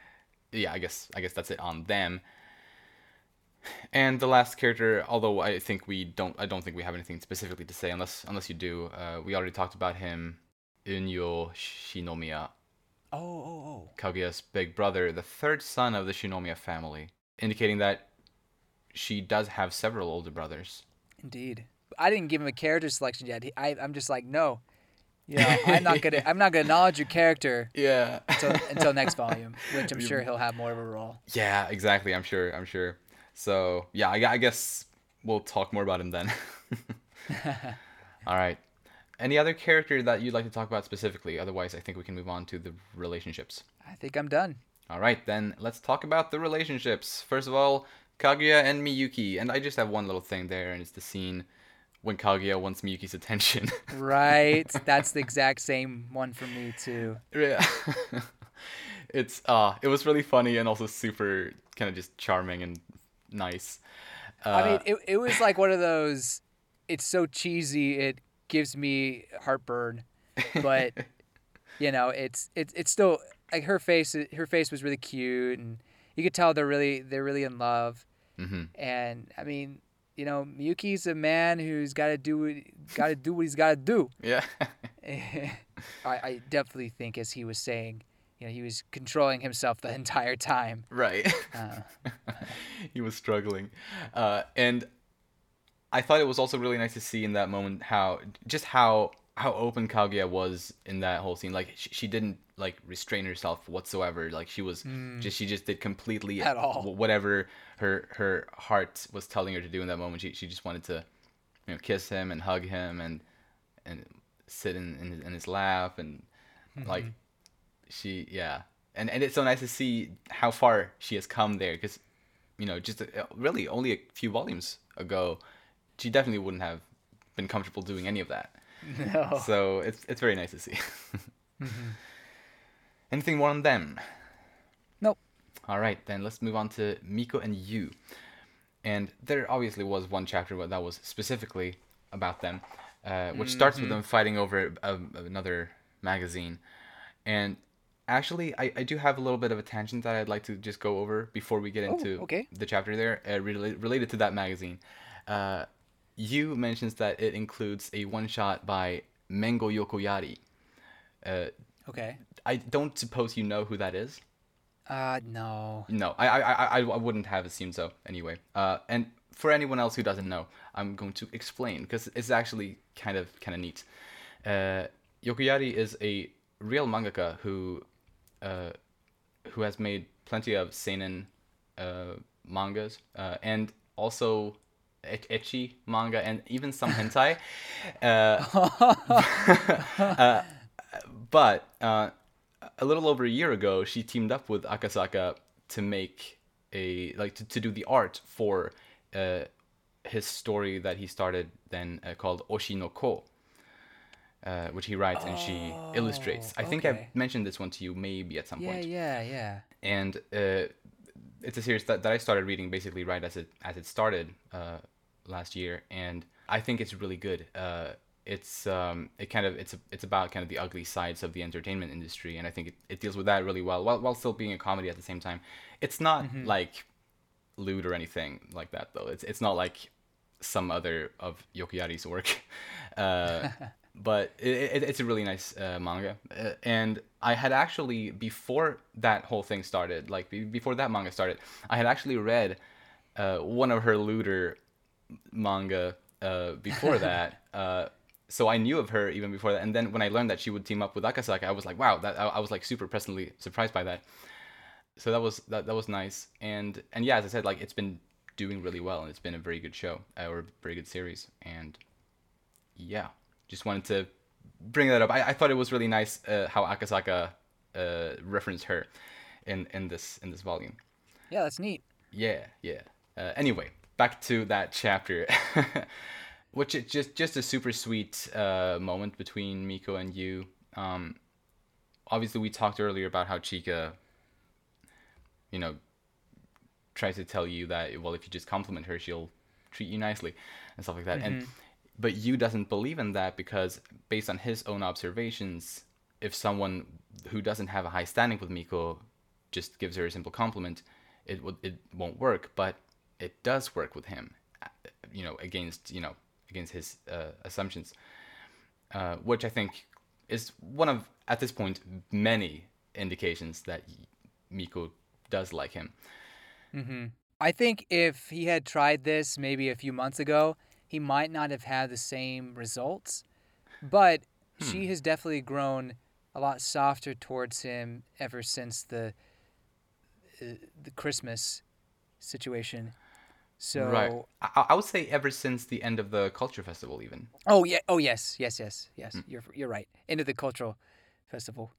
yeah, I guess I guess that's it on them. And the last character, although I think we don't, I don't think we have anything specifically to say unless unless you do. Uh, we already talked about him, Unyo Shinomiya, Oh. Oh. Oh. Kaguya's big brother, the third son of the Shinomiya family, indicating that she does have several older brothers. Indeed. I didn't give him a character selection yet. He, I, I'm just like, no. You know, [LAUGHS] I'm not gonna. I'm not gonna acknowledge your character Yeah. until, until next volume, [LAUGHS] which I'm sure he'll have more of a role. yeah, exactly. I'm sure. I'm sure. So yeah, I, I guess we'll talk more about him then. [LAUGHS] All right. Any other character that you'd like to talk about specifically? Otherwise, I think we can move on to the relationships. I think I'm done. All right, then let's talk about the relationships. First of all, Kaguya and Miyuki. And I just have one little thing there, and it's the scene when Kaguya wants Miyuki's attention. [LAUGHS] Right. That's the exact same one for me too. yeah. [LAUGHS] it's uh it was really funny and also super kind of just charming and nice. Uh, I mean, it, it was like one of those. It's so cheesy. It gives me heartburn, [LAUGHS] but you know, it's it's it's still like her face. Her face was really cute, and you could tell they're really they're really in love. mhm. And I mean, you know, Miyuki's a man who's got to do got to do what he's got to do. [LAUGHS] Yeah. [LAUGHS] I, I definitely think, as he was saying, you know, he was controlling himself the entire time. right. Uh, he was struggling. Uh, and I thought it was also really nice to see in that moment how just how how open Kaguya was in that whole scene. Like she, she didn't like restrain herself whatsoever. Like she was just she just did completely Mm. At all. whatever her her heart was telling her to do in that moment. She she just wanted to you know kiss him and hug him and and sit in in, his- in his lap and like Mm-hmm. she yeah and and it's so nice to see how far she has come there because you know just a, really only a few volumes ago she definitely wouldn't have been comfortable doing any of that. No. so it's it's very nice to see. [LAUGHS] Anything more on them? Nope. all right then let's move on to miko and Yu and there obviously was one chapter where that was specifically about them uh, which starts with them fighting over a, another magazine. And actually I, I do have a little bit of a tangent that i'd like to just go over before we get Oh, into okay. the chapter there uh, rela- related to that magazine. Uh, Yu mentions that it includes a one shot by mengo yokoyari uh, Okay. i don't suppose you know who that is Uh, no. no, I, I, I, I wouldn't have assumed so anyway. Uh, and for anyone else who doesn't know, I'm going to explain because it's actually kind of kind of neat. Uh, Yokoyari is a real mangaka who, uh, who has made plenty of seinen uh, mangas uh, and also ecchi manga and even some hentai. [LAUGHS] [LAUGHS] uh, but uh, a little over a year ago, she teamed up with Akasaka to make a like to, to do the art for uh, his story that he started then uh, called Oshi no Ko, uh, which he writes and she illustrates. I think Oh. I've mentioned this one to you maybe at some Yeah, point yeah, yeah. and uh, it's a series that, that I started reading basically right as it as it started uh, last year, and I think it's really good. Uh, it's um, it kind of it's a, it's about kind of the ugly sides of the entertainment industry, and I think it, it deals with that really well, while while still being a comedy at the same time. It's not like lewd or anything like that though. It's it's not like some other of Yokoyari's work. [LAUGHS] Uh, [LAUGHS] but it, it, it's a really nice uh, manga. Uh, and I had actually, before that whole thing started, like be, before that manga started, I had actually read uh, one of her looter manga uh, before [LAUGHS] that. Uh, so I knew of her even before that. And then when I learned that she would team up with Akasaka, I was like, wow, that I, I was like super pleasantly surprised by that. So that was that, that was nice. And and yeah, as I said, like it's been doing really well, and it's been a very good show uh, or a very good series. And yeah, just wanted to bring that up. I, I thought it was really nice uh, how Akasaka uh, referenced her in in this in this volume. Yeah, that's neat. Yeah, yeah. Uh, anyway, back to that chapter, [LAUGHS] which is just just a super sweet uh, moment between Miko and Yu. Um, obviously, we talked earlier about how Chika, you know, tries to tell you that well, if you just compliment her, she'll treat you nicely and stuff like that. And but Yu doesn't believe in that because based on his own observations, if someone who doesn't have a high standing with Miko just gives her a simple compliment, it would it won't work. But it does work with him, uh, you know, against you know against his uh, assumptions, uh, which I think is one of at this point many indications that Miko does like him. I think if he had tried this maybe a few months ago, he might not have had the same results. But she has definitely grown a lot softer towards him ever since the uh, the Christmas situation. So right. I, I would say ever since the end of the culture festival, even. Oh yeah. Oh yes. Yes. Yes. Yes. Mm. You're you're right. Into the cultural festival,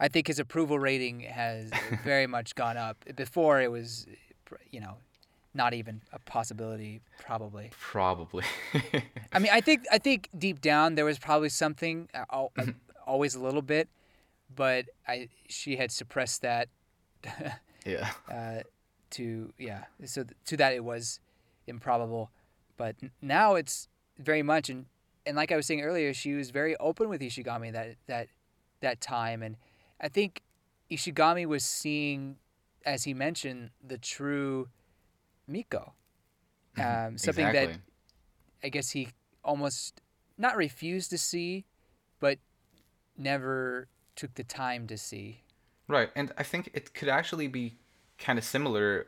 I think his approval rating has [LAUGHS] very much gone up. Before it was, you know, not even a possibility. Probably. Probably. [LAUGHS] I mean, I think I think deep down there was probably something, uh, uh, always a little bit, but I she had suppressed that [LAUGHS] yeah. uh, to yeah. So th- to that it was improbable, but n- now it's very much and and like I was saying earlier, she was very open with Ishigami that that that time, and I think Ishigami was seeing, as he mentioned, the true Miko, um, something exactly. that I guess he almost not refused to see, but never took the time to see. Right, and I think it could actually be kind of similar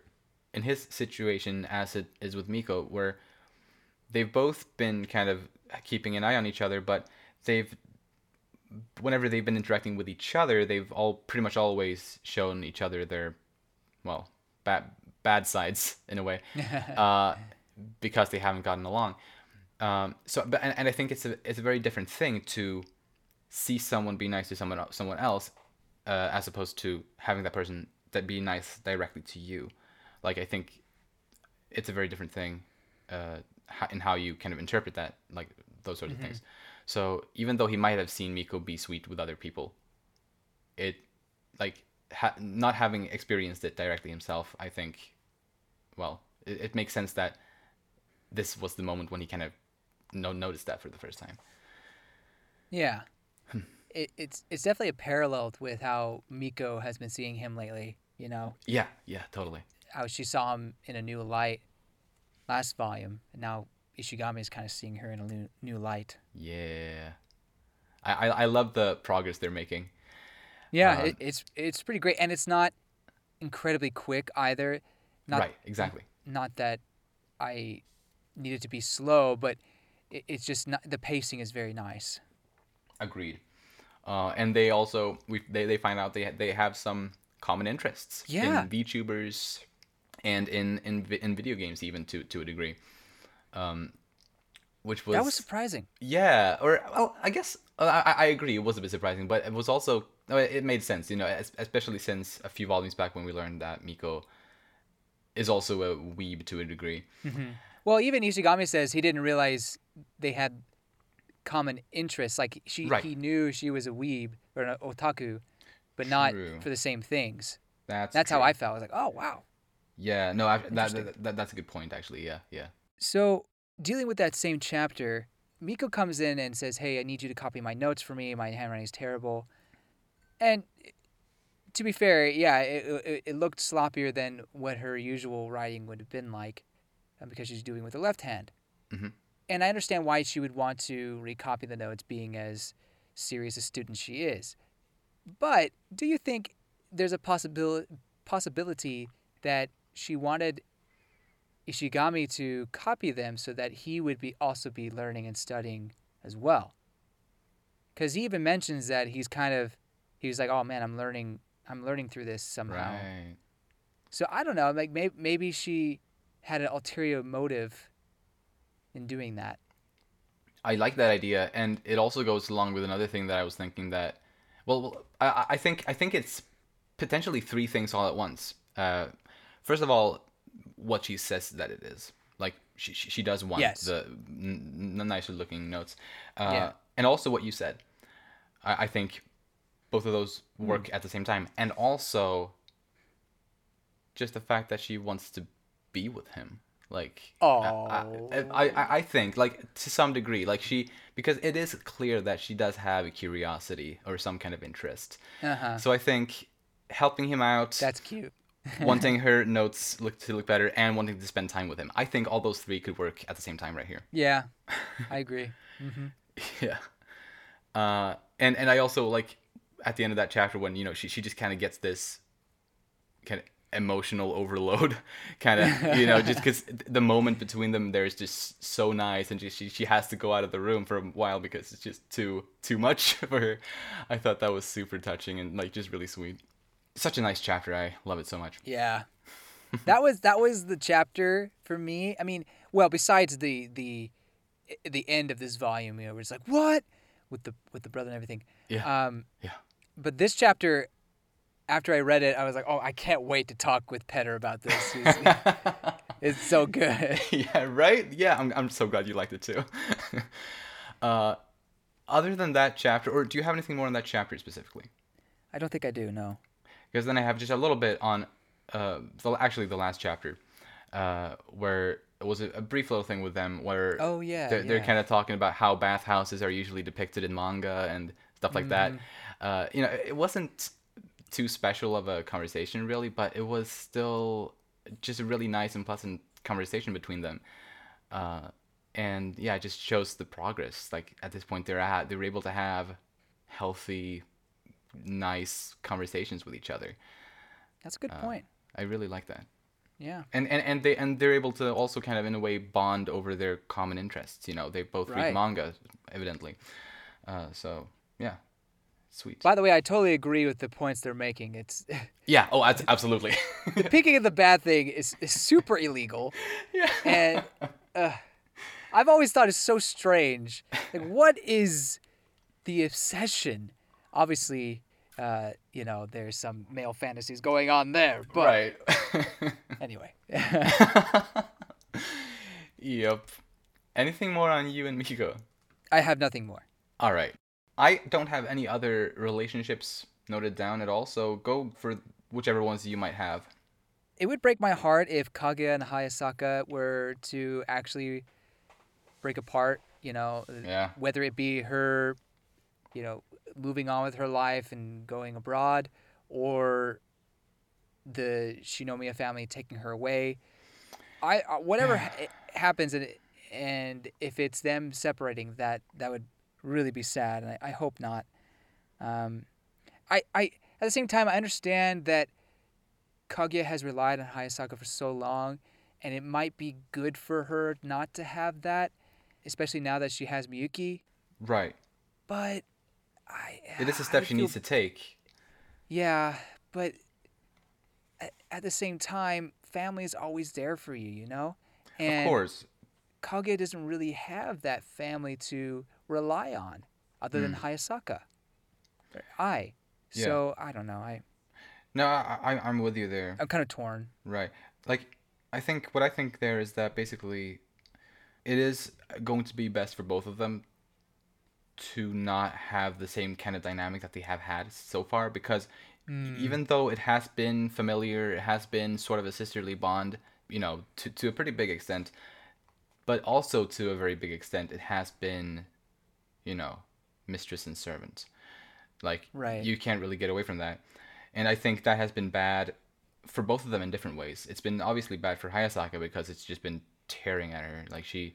in his situation as it is with Miko, where they've both been kind of keeping an eye on each other, but they've, whenever they've been interacting with each other, they've all pretty much always shown each other their, well, bad bad sides in a way, [LAUGHS] uh, because they haven't gotten along. Um, so, but and, and I think it's a it's a very different thing to see someone be nice to someone someone else uh, as opposed to having that person that be nice directly to you. Like I think it's a very different thing uh, in how you kind of interpret that, like those sorts of things. So even though he might have seen Miko be sweet with other people, it like ha- not having experienced it directly himself, I think, well, it, it makes sense that this was the moment when he kind of no- noticed that for the first time. Yeah. Hmm. it, it's it's definitely a parallel with how Miko has been seeing him lately. You know Yeah, yeah, totally. how she saw him in a new light last volume, and now Ishigami is kind of seeing her in a new new light. Yeah, I I, I love the progress they're making. Yeah, Um, it, it's it's pretty great, and it's not incredibly quick either. Not right, exactly. not that I need it to be slow, but it, it's just not the pacing is very nice. Agreed. Uh, and they also we they, they find out they ha- they have some common interests Yeah. in VTubers and in in vi- in video games even to to a degree. Um, which was that was surprising. yeah, or well, I guess uh, I I agree it was a bit surprising, but it was also no, it it made sense, you know, especially since a few volumes back when we learned that Miko is also a weeb to a degree. Mm-hmm. Well, even Ishigami says he didn't realize they had common interests. Like she, Right. he knew she was a weeb or an otaku, but not for the same things. That's That's how. I felt. I was like, oh wow. Yeah, no, I, that, that, that that's a good point actually. Yeah, yeah. So dealing with that same chapter, Miko comes in and says, "Hey, I need you to copy my notes for me. My handwriting is terrible." And to be fair, yeah, it, it, it looked sloppier than what her usual writing would have been like, uh, because she's doing with the left hand. Mhm. And I understand why she would want to recopy the notes, being as serious a student she is. But do you think there's a possibility possibility that she wanted Ishigami to copy them so that he would be also be learning and studying as well. Because he even mentions that he's kind of he's like, oh man, I'm learning, I'm learning through this somehow. Right. So I don't know, like maybe maybe she had an ulterior motive in doing that. I like that idea, and it also goes along with another thing that I was thinking that, well, I, I think I think it's potentially three things all at once. Uh, first of all, what she says that it is, like she she, she does want Yes. the n- n- nicer looking notes, uh, Yeah. and also what you said. I, I think both of those work Hmm. at the same time, and also just the fact that she wants to be with him like I- I, I, I, think like to some degree like she because it is clear that she does have a curiosity or some kind of interest Uh-huh. so i think helping him out That's cute. [LAUGHS] wanting her notes look to look better and wanting to spend time with him i think all those three could work at the same time right here Yeah, [LAUGHS] I agree. yeah uh and and i also like at the end of that chapter when you know she, she just kind of gets this kind of emotional overload [LAUGHS] kind of you know just because the moment between them there is just so nice and just, she, she has to go out of the room for a while because it's just too too much [LAUGHS] for her i thought that was super touching and like just really sweet such a nice chapter i love it so much Yeah. [LAUGHS] that was that was the chapter for me. I mean, well, besides the the the end of this volume, you know, where it's like, what? With the with the brother and everything. yeah Um yeah but this chapter after I read it, I was like, "Oh, I can't wait to talk with Petter about this. It's, [LAUGHS] so good." yeah, right? Yeah, I'm, I'm so glad you liked it too. [LAUGHS] uh, other than that chapter, or do you have anything more on that chapter specifically? I don't think I do. No. Because then I have just a little bit on, uh, the, actually the last chapter, uh, where it was a, a brief little thing with them where Oh yeah. they're, they're kind of talking about how bathhouses are usually depicted in manga and stuff like that. Uh, you know, it wasn't too special of a conversation really, but it was still just a really nice and pleasant conversation between them. Uh, and yeah, it just shows the progress. Like at this point, they're at they were able to have healthy, nice conversations with each other. That's a good uh, point. I really like that. Yeah. And, and and they and they're able to also kind of in a way bond over their common interests. You know, they both Right. read manga, evidently. Uh, so yeah, sweet. By the way, I totally agree with the points they're making. It's [LAUGHS] yeah. Oh, abs- absolutely. picking at the bad thing is, is super illegal. [LAUGHS] yeah. and uh, I've always thought it's so strange. Like, what is the obsession? Obviously, uh, Yu know, there's some male fantasies going on there. But right. [LAUGHS] anyway, yep. Anything more on you and Miko? I have nothing more. All right. I don't have any other relationships noted down at all, so go for whichever ones you might have. It would break my heart if Kaguya and Hayasaka were to actually break apart, you know, Yeah. whether it be her, you know, moving on with her life and going abroad or the Shinomiya family taking her away. I uh, whatever [SIGHS] ha- happens and and if it's them separating that that would really be sad and I, I hope not. Um, I I at the same time I understand that Kaguya has relied on Hayasaka for so long and it might be good for her not to have that, especially now that she has Miyuki. Right. But I It is a I step she feel needs to take. yeah, but at, at the same time, family is always there for you, you know? And of course. Kaguya doesn't really have that family to rely on other than Hayasaka. I. Hmm. Yeah. So, I don't know. I, No, I, I, I'm with you there. I'm kind of torn. Right. Like, I think what I think there is that basically it is going to be best for both of them to not have the same kind of dynamic that they have had so far because even though it has been familiar, it has been sort of a sisterly bond, you know, to, to a pretty big extent, but also to a very big extent, it has been, you know, mistress and servant. Like, Right. you can't really get away from that. And I think that has been bad for both of them in different ways. It's been obviously bad for Hayasaka because it's just been tearing at her. Like she,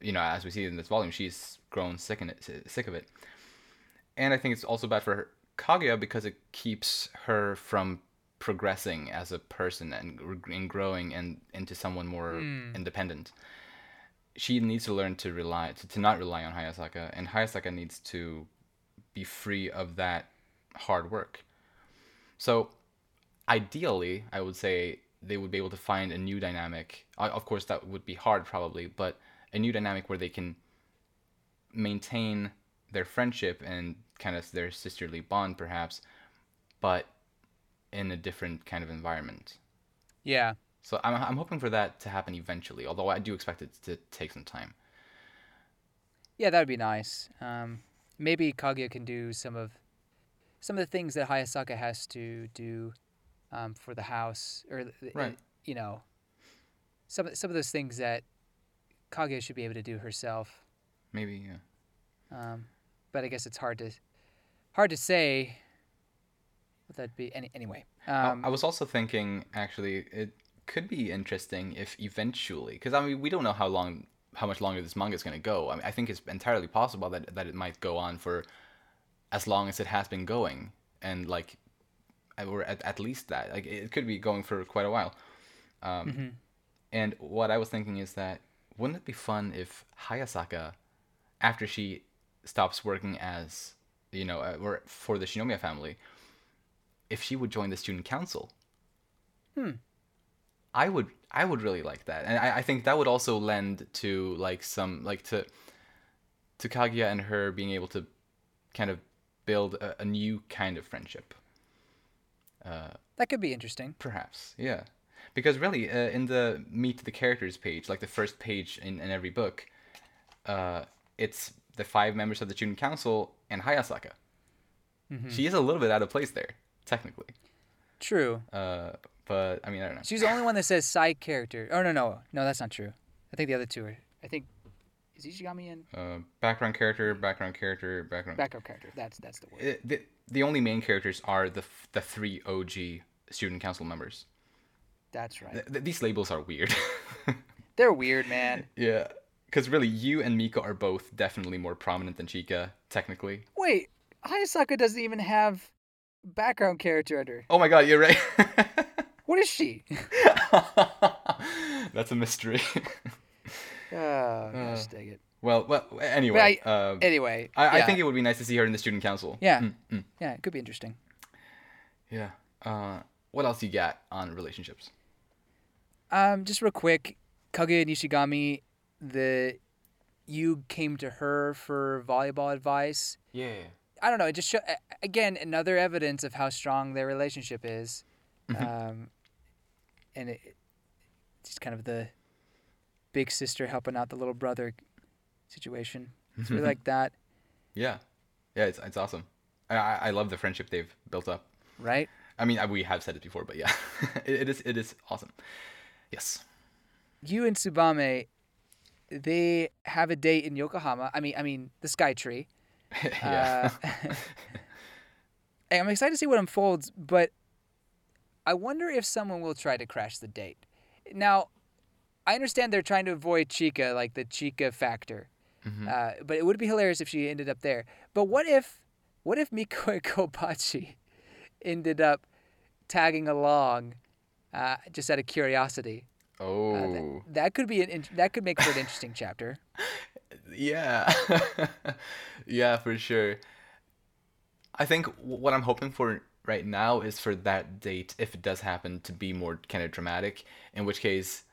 you know, as we see in this volume, she's grown sick in it, sick of it. And I think it's also bad for her, Kaguya because it keeps her from progressing as a person and, and growing and into someone more hmm. independent. She needs to learn to rely to, to not rely on Hayasaka, and Hayasaka needs to be free of that hard work. So, ideally, I would say they would be able to find a new dynamic. Of course, that would be hard probably, but a new dynamic where they can maintain their friendship and kind of their sisterly bond, perhaps, but in a different kind of environment. Yeah. So I'm, I'm hoping for that to happen eventually, although I do expect it to take some time. Yeah, that would be nice. Um, maybe Kaguya can do some of some of the things that Hayasaka has to do um, for the house, or Right. you know, some of- some of those things that Kaguya should be able to do herself. Maybe, yeah. Um, but I guess it's hard to hard to say. What that be? Any, anyway. I- Um, I was also thinking, actually, it could be interesting if eventually, because I mean, we don't know how long, how much longer this manga is going to go. I mean, I think it's entirely possible that that it might go on for as long as it has been going, and like, or at, at least that. Like, it could be going for quite a while. Um, And what I was thinking is that wouldn't it be fun if Hayasaka, after she stops working as, you know, uh, or for the Shinomiya family, if she would join the student council. Hmm. I would I would really like that. And I, I think that would also lend to like some like to to Kaguya and her being able to kind of build a, a new kind of friendship. that could be interesting. Perhaps, yeah. Because really, uh, in the meet the characters page, like the first page in, in every book, uh, it's the five members of the student council and Hayasaka. She is a little bit out of place there, technically. True. Uh, but I mean, I don't know. She's the only one that says side character. Oh no no no, that's not true. I think the other two are. I think is Ishigami in Uh, background character, background character, background. backup character. That's that's the word. Uh, the, the only main characters are the the three OG student council members. That's right. Th- th- these labels are weird. [LAUGHS] They're weird, man. yeah, because really, Yu and Miko are both definitely more prominent than Chika, technically. Wait, Hayasaka doesn't even have background character under. Oh my god, you're right. [LAUGHS] What is she? [LAUGHS] That's a mystery. Oh, [LAUGHS] gosh, dang it. well, well, anyway, I- um, Anyway, I, I think it would be nice to see her in the student council. Yeah. Mm, mm. yeah, it could be interesting. Yeah. Uh, what else Yu got on relationships? Um, just real quick, Kaguya Nishigami, the you came to her for volleyball advice. Yeah. I don't know. It just show, again another evidence of how strong their relationship is, Mm-hmm. um, and it, it's kind of the big sister helping out the little brother situation. It's really [LAUGHS] like that, Yeah, yeah, it's it's awesome. I I, love the friendship they've built up. right? I mean, I- we have said it before, but yeah, [LAUGHS] it, it is it is awesome. Yes. Yu and Tsubame, they have a date in Yokohama. I mean, I mean the Sky Tree. [LAUGHS] yeah. Uh, I'm excited to see what unfolds, but I wonder if someone will try to crash the date. Now, I understand they're trying to avoid Chika, like the Chika factor, Mm-hmm. uh, but it would be hilarious if she ended up there. But what if, what if Miko [LAUGHS] Kobachi ended up tagging along, uh, just out of curiosity? oh. Uh, that, that could be an in- that could make for an interesting chapter. [LAUGHS] Yeah. [LAUGHS] yeah, for sure. I think what I'm hoping for right now is for that date, if it does happen, to be more kind of dramatic. In which case,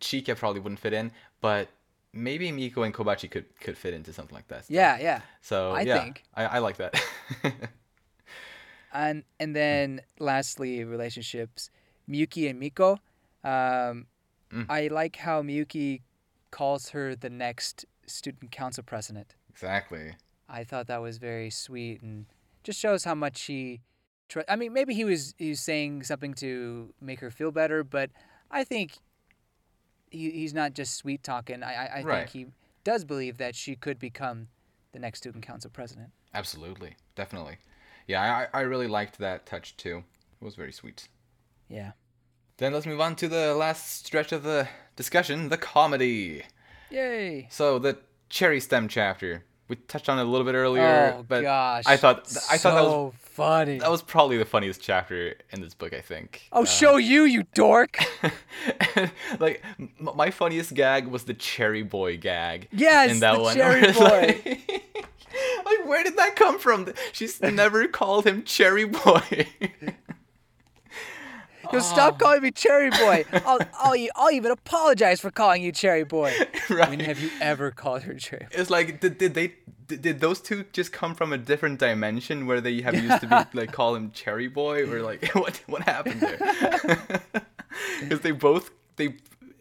Chika probably wouldn't fit in, but maybe Miko and Kobachi could could fit into something like that. Yeah, yeah. So I yeah, think. I, I like that. [LAUGHS] and and then lastly relationships miyuki and miko um, Mm. i like how miyuki calls her the next student council president exactly. i thought that was very sweet and just shows how much he. tr- i mean maybe he was he was saying something to make her feel better but i think he, he's not just sweet talking i, I, I Right. think he does believe that she could become the next student council president Absolutely. Definitely. Yeah, I, I really liked that touch too. It was very sweet. yeah Then let's move on to the last stretch of the discussion, the comedy. yay So the cherry stem chapter. We touched on it a little bit earlier, oh but gosh I thought I thought that was funny that was probably the funniest chapter in this book. I think. Oh, uh, show you, you dork! [LAUGHS] like m- my funniest gag was the cherry boy gag. Yes, in that the one. [LAUGHS] cherry boy. Like, [LAUGHS] like, where did that come from? She's never called him cherry boy. Yo, Oh. stop calling me Cherry Boy. [LAUGHS] I'll, I'll, I'll even apologize for calling you Cherry Boy. [LAUGHS] right. When have you ever called her Cherry Boy? It's like did, did they did, did those two just come from a different dimension where they have used to be [LAUGHS] like call him Cherry Boy or like what what happened there? Because they both they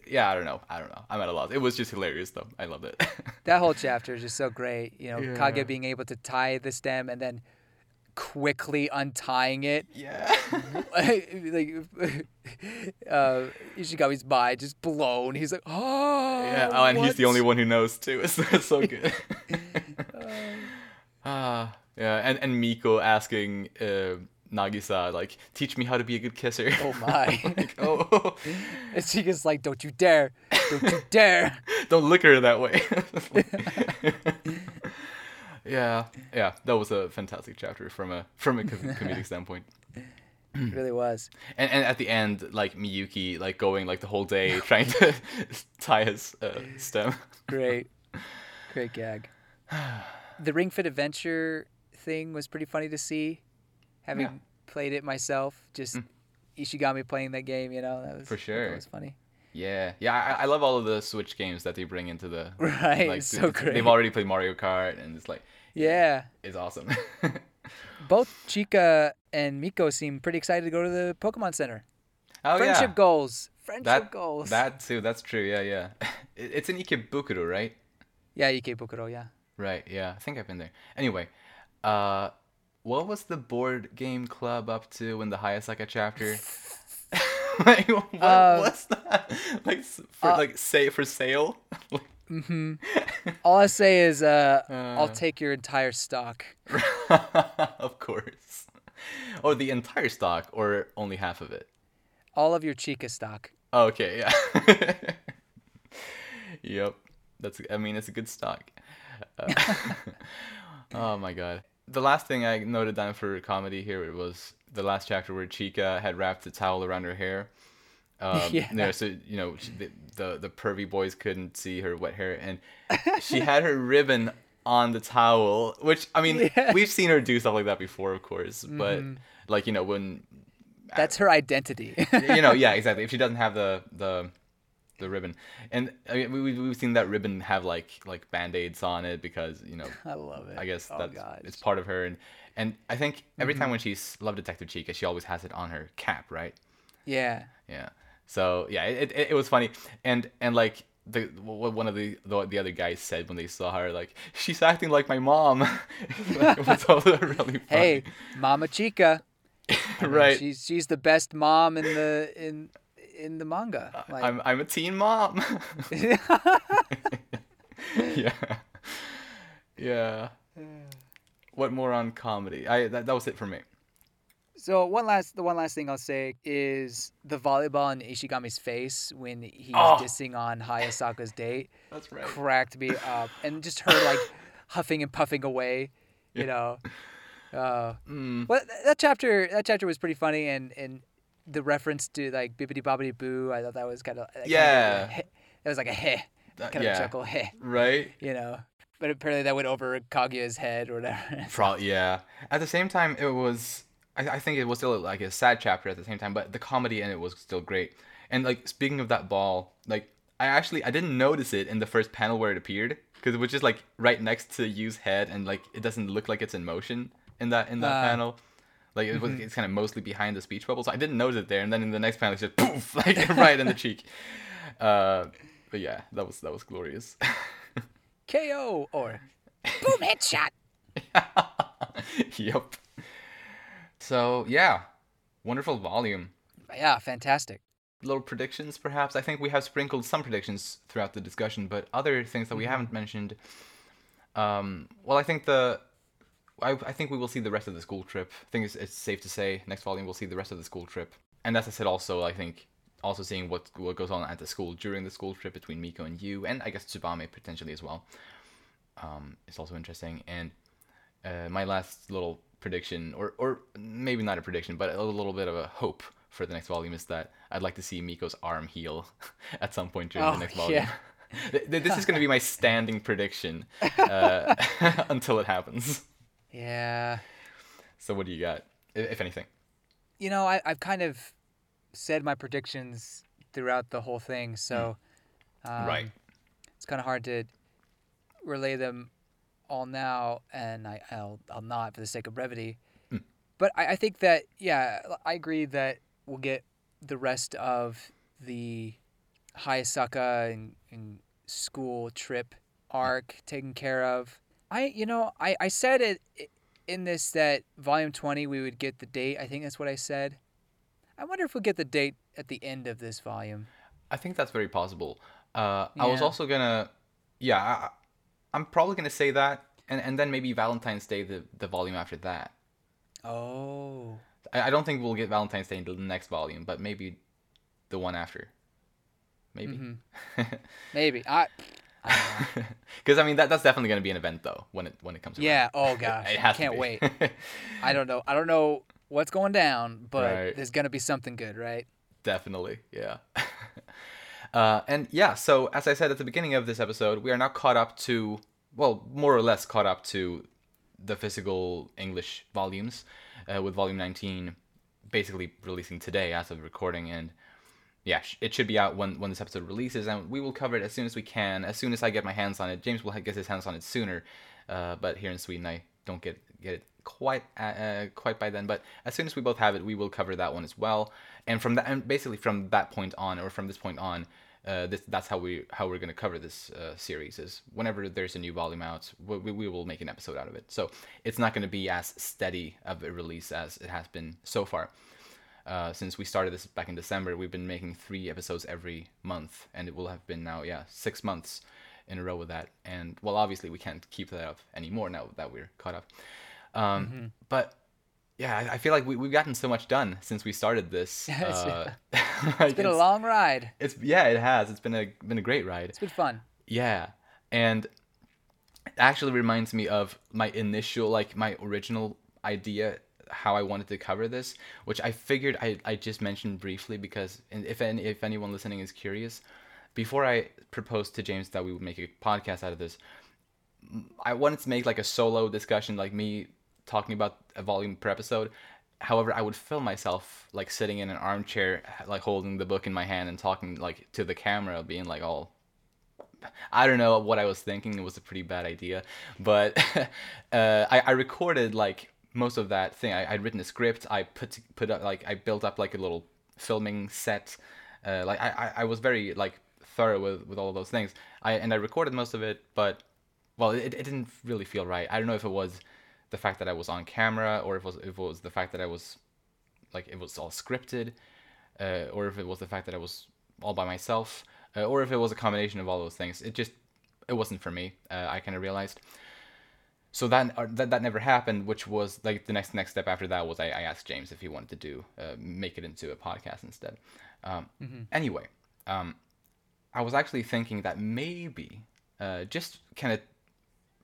yeah I don't know I don't know I'm at a loss. It was just hilarious though. I loved it. That whole chapter is just so great. You know, Yeah. Kage being able to tie the stem and then quickly untying it. yeah. [LAUGHS] like, [LAUGHS] uh, Ishigami's mind just blown. He's like, oh. Yeah. Oh, and he's the only one who knows too. [LAUGHS] It's, it's so good. Ah, yeah, and and Miko asking uh, Nagisa like, "Teach me how to be a good kisser." Oh my. like, oh, and Chika's like, don't you dare. Don't you dare. don't look at her that way. Yeah, yeah, that was a fantastic chapter from a from a co- comedic [LAUGHS] standpoint. It really was. And and at the end, like Miyuki, like going like the whole day [LAUGHS] trying to [LAUGHS] tie his uh, stem. Great. Great gag. [SIGHS] The Ring Fit Adventure thing was pretty funny to see. Having Yeah. Mm. played it myself, just Ishigami playing that game, you know, that was For sure. That was funny. Yeah, yeah, I, I love all of the Switch games that they bring into the Right, Like so great. They've already played Mario Kart, and it's like Yeah. it's awesome. [LAUGHS] Both Chika and Miko seem pretty excited to go to the Pokemon Center. oh Friendship yeah, goals. Friendship that goals. that too. That's true. Yeah, yeah. [LAUGHS] It's in Ikebukuro, right? Yeah, Ikebukuro, yeah. Right. Yeah, I think I've been there. Anyway, uh, what was the board game club up to in the Hayasaka chapter? [LAUGHS] like, what Uh, was that? Like for uh, like say for sale? All I say is uh, I'll Uh. take your entire stock. [LAUGHS] of course. Or the entire stock, or only half of it. All of your Chika stock. Okay, yeah. [LAUGHS] yep. That's I mean it's a good stock. Uh, [LAUGHS] oh my god. The last thing I noted down for comedy here was the last chapter where Chika had wrapped a towel around her hair. Um, [LAUGHS] Yeah. you know, so you know the, the the pervy boys couldn't see her wet hair, and she had her ribbon on the towel. Which I mean, [LAUGHS] Yeah. we've seen her do stuff like that before, of course. But like you know when That's her identity. [LAUGHS] you know, yeah, exactly. If she doesn't have the the the ribbon, and I mean, we we- we've seen that ribbon have like like band aids on it because you know I love it. I guess oh, that's God. it's part of her, and and I think every Mm-hmm. time when she's Love Detective Chika, she always has it on her cap, right? Yeah. Yeah. So yeah, it, it, it was funny, and and like the what one of the, the the other guys said when they saw her, like she's acting like my mom. [LAUGHS] Like, it was also [LAUGHS] really [LAUGHS] funny. Hey, Mama Chika. I mean, right. She's she's the best mom in the in in the manga. Like, I'm I'm a teen mom. yeah. Yeah. What more on comedy? I that, that was it for me. So one last the one last thing I'll say is the volleyball in Ishigami's face when he's Oh. dissing on Hayasaka's date [LAUGHS] That's right. cracked me up, and just her like [LAUGHS] huffing and puffing away, you know. Uh, Mm. well, that chapter that chapter was pretty funny, and and the reference to like bibbity bobbity boo, I thought that was kind of Yeah. That was like a heh, kind yeah. of chuckle heh, Right. you know. But apparently that went over Kaguya's head or whatever. [LAUGHS] Yeah. At the same time, it was. I, I think it was still like a sad chapter at the same time, but the comedy in it was still great. And like speaking of that ball, like I actually I didn't notice it in the first panel where it appeared because it was just like right next to Yu's head, and like it doesn't look like it's in motion in that in that Ah. panel. Like it was, it's kind of mostly behind the speech bubble, so I didn't notice it there. And then in the next panel, it's just poof, [LAUGHS] like [LAUGHS] right in the cheek. Uh, but yeah, that was that was glorious. [LAUGHS] KO or boom headshot. yep. So yeah, wonderful volume. Yeah, fantastic. Little predictions, perhaps. I think we have sprinkled some predictions throughout the discussion, but other things that we haven't mentioned. Um, well, I think the, I, I think we will see the rest of the school trip. I think it's, it's safe to say next volume we'll see the rest of the school trip, and as I said, also I think also seeing what what goes on at the school during the school trip between Miko and Yu, and I guess Tsubame potentially as well. Um, it's also interesting, and uh, my last little prediction, or or maybe not a prediction, but a little bit of a hope for the next volume is that I'd like to see Miko's arm heal [LAUGHS] at some point during Oh, the next volume. yeah. [LAUGHS] Th- th- this is going to be my standing prediction uh, [LAUGHS] until it happens. Yeah. So what do you got, if anything? You know, I, I've kind of said my predictions throughout the whole thing, so um, Right. it's kind of hard to relay them all now, and I, I'll I'll not for the sake of brevity. Hmm. But I, I think that yeah, I agree that we'll get the rest of the Hayasaka and, and school trip arc taken care of. I you know I, I said it in this that volume twenty we would get the date. I think that's what I said. I wonder if we'll get the date at the end of this volume. I think that's very possible. Uh, I was also gonna, yeah, I, I'm probably gonna say that, and and then maybe Valentine's Day, the the volume after that. Oh. I, I don't think we'll get Valentine's Day until the next volume, but maybe the one after. Maybe. Mm-hmm. [LAUGHS] Maybe. I. Because [LAUGHS] I mean that that's definitely gonna be an event though when it when it comes. around. Yeah. Oh [LAUGHS] gosh. it I to can't wait. I don't know. I don't know what's going down, but Right. there's gonna be something good, right? Definitely, yeah. Uh, and yeah, so as I said at the beginning of this episode, we are now caught up to, well, more or less caught up to the physical English volumes, uh, with volume 19 basically releasing today as of recording. And yeah, it should be out when, when this episode releases, and we will cover it as soon as we can. As soon as I get my hands on it, James will get his hands on it sooner. Uh, but here in Sweden, I don't get get it quite uh, uh, quite by then. But as soon as we both have it, we will cover that one as well. And from that, and basically from that point on, or from this point on, uh, this that's how we how we're gonna cover this uh, series. Is whenever there's a new volume out, we, we- will make an episode out of it. So it's not gonna be as steady of a release as it has been so far. Uh, since we started this back in December, we've been making three episodes every month, and it will have been now, yeah, six months in a row with that. And well, obviously, we can't keep that up anymore now that we're caught up. Um, But yeah, I, I feel like we, we've gotten so much done since we started this. [LAUGHS] Uh, [LAUGHS] It's been a long ride. It's yeah, it has. It's been a been a great ride. It's been fun. Yeah, and it actually reminds me of my initial, like my original idea how I wanted to cover this, which I figured I, I just mentioned briefly because and if any, if anyone listening is curious, before I proposed to James that we would make a podcast out of this, I wanted to make like a solo discussion, like me talking about a volume per episode, however, I would film myself like sitting in an armchair, like holding the book in my hand and talking like to the camera, being like all. I don't know what I was thinking. It was a pretty bad idea, but [LAUGHS] uh, I, I recorded like most of that thing. I, I'd written a script. I put put up like I built up like a little filming set. Uh, like I, I, was very like thorough with, with all those things. I and I recorded most of it, but well, it, it didn't really feel right. I don't know if it was the fact that I was on camera or if it was if it was the fact that I was like it was all scripted, uh, or if it was the fact that I was all by myself, uh, or if it was a combination of all those things. It just it wasn't for me. Uh, I kind of realized. So that, uh, that that never happened, which was like the next next step after that was I, I asked James if he wanted to do uh, make it into a podcast instead. Um, mm-hmm. Anyway, um, I was actually thinking that maybe uh, just kind of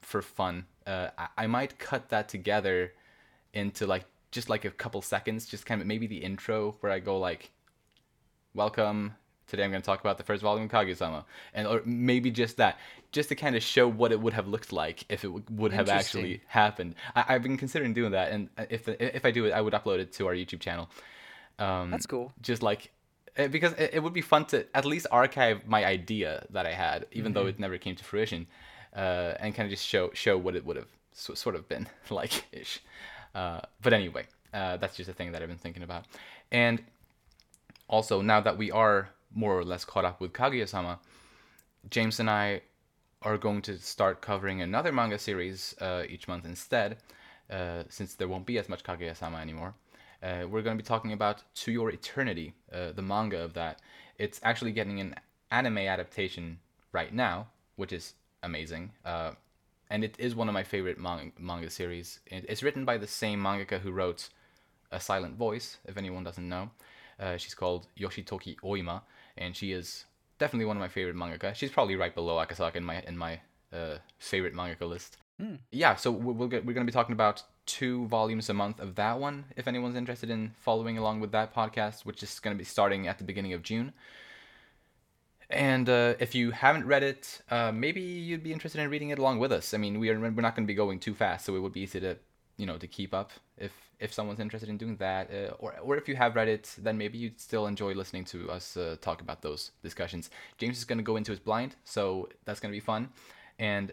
for fun, uh, I, I might cut that together into like just like a couple seconds, just kind of maybe the intro where I go like, "Welcome." Today I'm going to talk about the first volume of Kaguya-sama, and or maybe just that, just to kind of show what it would have looked like if it w- would have actually happened. I, have been considering doing that, and uh, if if I do it, I would upload it to our YouTube channel. Um, That's cool. Just like eh, because it, would be fun to at least archive my idea that I had, even mm-hmm. though it never came to fruition uh, and kind of just show show what it would have so, sort of been [LAUGHS] like ish. Uh, but anyway, uh, that's just a thing that I've been thinking about. And also, now that we are more or less caught up with Kaguya-sama, James and I are going to start covering another manga series uh, each month instead, uh, since there won't be as much Kaguya-sama anymore. Uh, we're going to be talking about To Your Eternity, the manga of that. It's actually getting an anime adaptation right now, which is amazing. Uh, and it is one of my favorite manga, manga series. It's written by the same mangaka who wrote A Silent Voice, if anyone doesn't know. Uh, she's called Yoshitoki Oima, and she is definitely one of my favorite mangaka. She's probably right below Akasaka in my in my uh, favorite mangaka list. Mm. Yeah, so we'll get, we're going to be talking about two volumes a month of that one. If anyone's interested in following along with that podcast, which is going to be starting at the beginning of June. And uh, if you haven't read it, uh, maybe you'd be interested in reading it along with us. I mean, we are we're not going to be going too fast, so it would be easy to you know to keep up if if someone's interested in doing that. Uh, or or if you have read it, then maybe you'd still enjoy listening to us uh, talk about those discussions. James is going to go into his blind, so that's going to be fun. And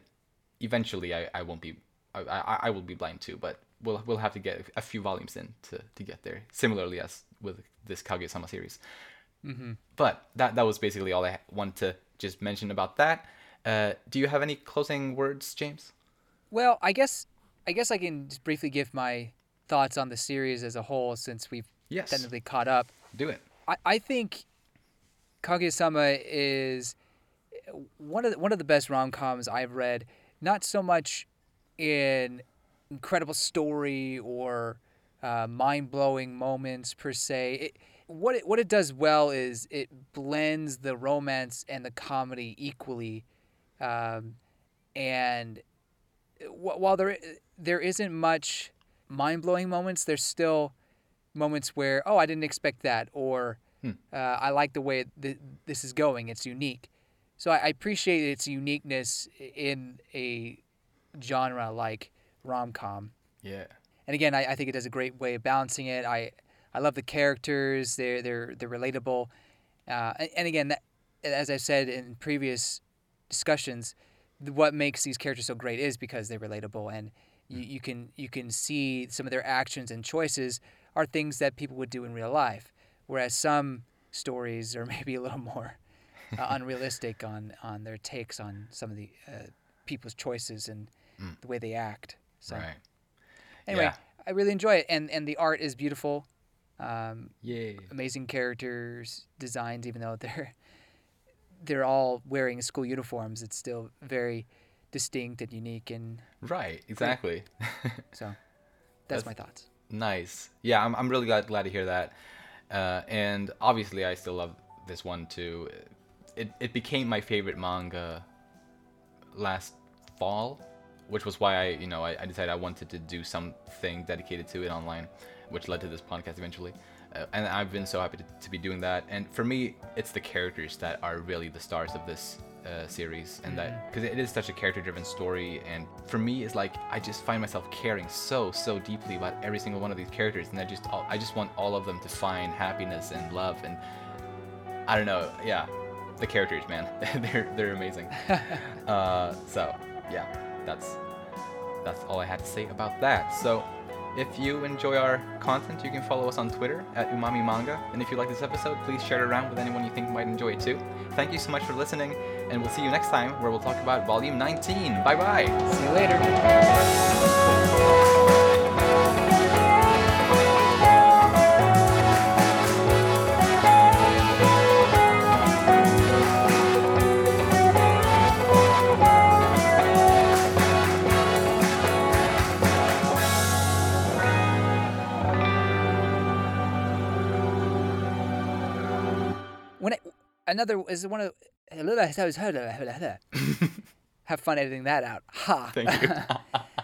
eventually, I, I won't be I, I, I will be blind too, but we'll we'll have to get a few volumes in to, to get there. Similarly as with this Kaguya-sama series. Mm-hmm. But that that was basically all I wanted to just mention about that. Uh, do you have any closing words, James? Well, I guess I guess I can just briefly give my thoughts on the series as a whole, since we've yes. technically caught up. Do it. I, I think Kaguya-sama is one of the, one of the best rom coms I've read. Not so much in incredible story or uh, mind blowing moments per se. It, what it, what it does well is it blends the romance and the comedy equally, um, and while there there isn't much mind blowing moments, there's still moments where oh I didn't expect that or hmm. uh, I like the way th- this is going. It's unique, so I, I appreciate its uniqueness in a genre like rom com. Yeah. And again, I, I think it does a great way of balancing it. I I love the characters. They're they're they're relatable. Uh, and, and, again, that, as I've said in previous discussions, what makes these characters so great is because they're relatable, and you, you can you can see some of their actions and choices are things that people would do in real life, whereas some stories are [LAUGHS] maybe a little more uh, [LAUGHS] unrealistic on on their takes on some of the uh, people's choices and mm. the way they act. So, right. anyway, yeah. I really enjoy it, and and the art is beautiful. Um, Yay! Amazing characters, designs, even though they're [LAUGHS] they're all wearing school uniforms, it's still very distinct and unique and right. Exactly. [LAUGHS] so that's, that's, my thoughts. Nice. Yeah, I'm I'm really glad glad to hear that. Uh, and obviously, I still love this one too. It it became my favorite manga last fall which was why I, you know, I, I decided I wanted to do something dedicated to it online, which led to this podcast eventually. Uh, and I've been so happy to, to be doing that. And for me, it's the characters that are really the stars of this uh, series, and that because it is such a character-driven story. And for me, it's like I just find myself caring so so deeply about every single one of these characters, and I just all, I just want all of them to find happiness and love. And I don't know, yeah, the characters, man, [LAUGHS] they're they're amazing. [LAUGHS] uh, so yeah, that's that's all I had to say about that. So. If you enjoy our content, you can follow us on Twitter at Umami Manga. And if you like this episode, please share it around with anyone you think might enjoy it too. Thank you so much for listening, and we'll see you next time where we'll talk about Volume 19. Bye bye. See you later. Another is one of [LAUGHS] have fun editing that out. Ha. Thank you. [LAUGHS]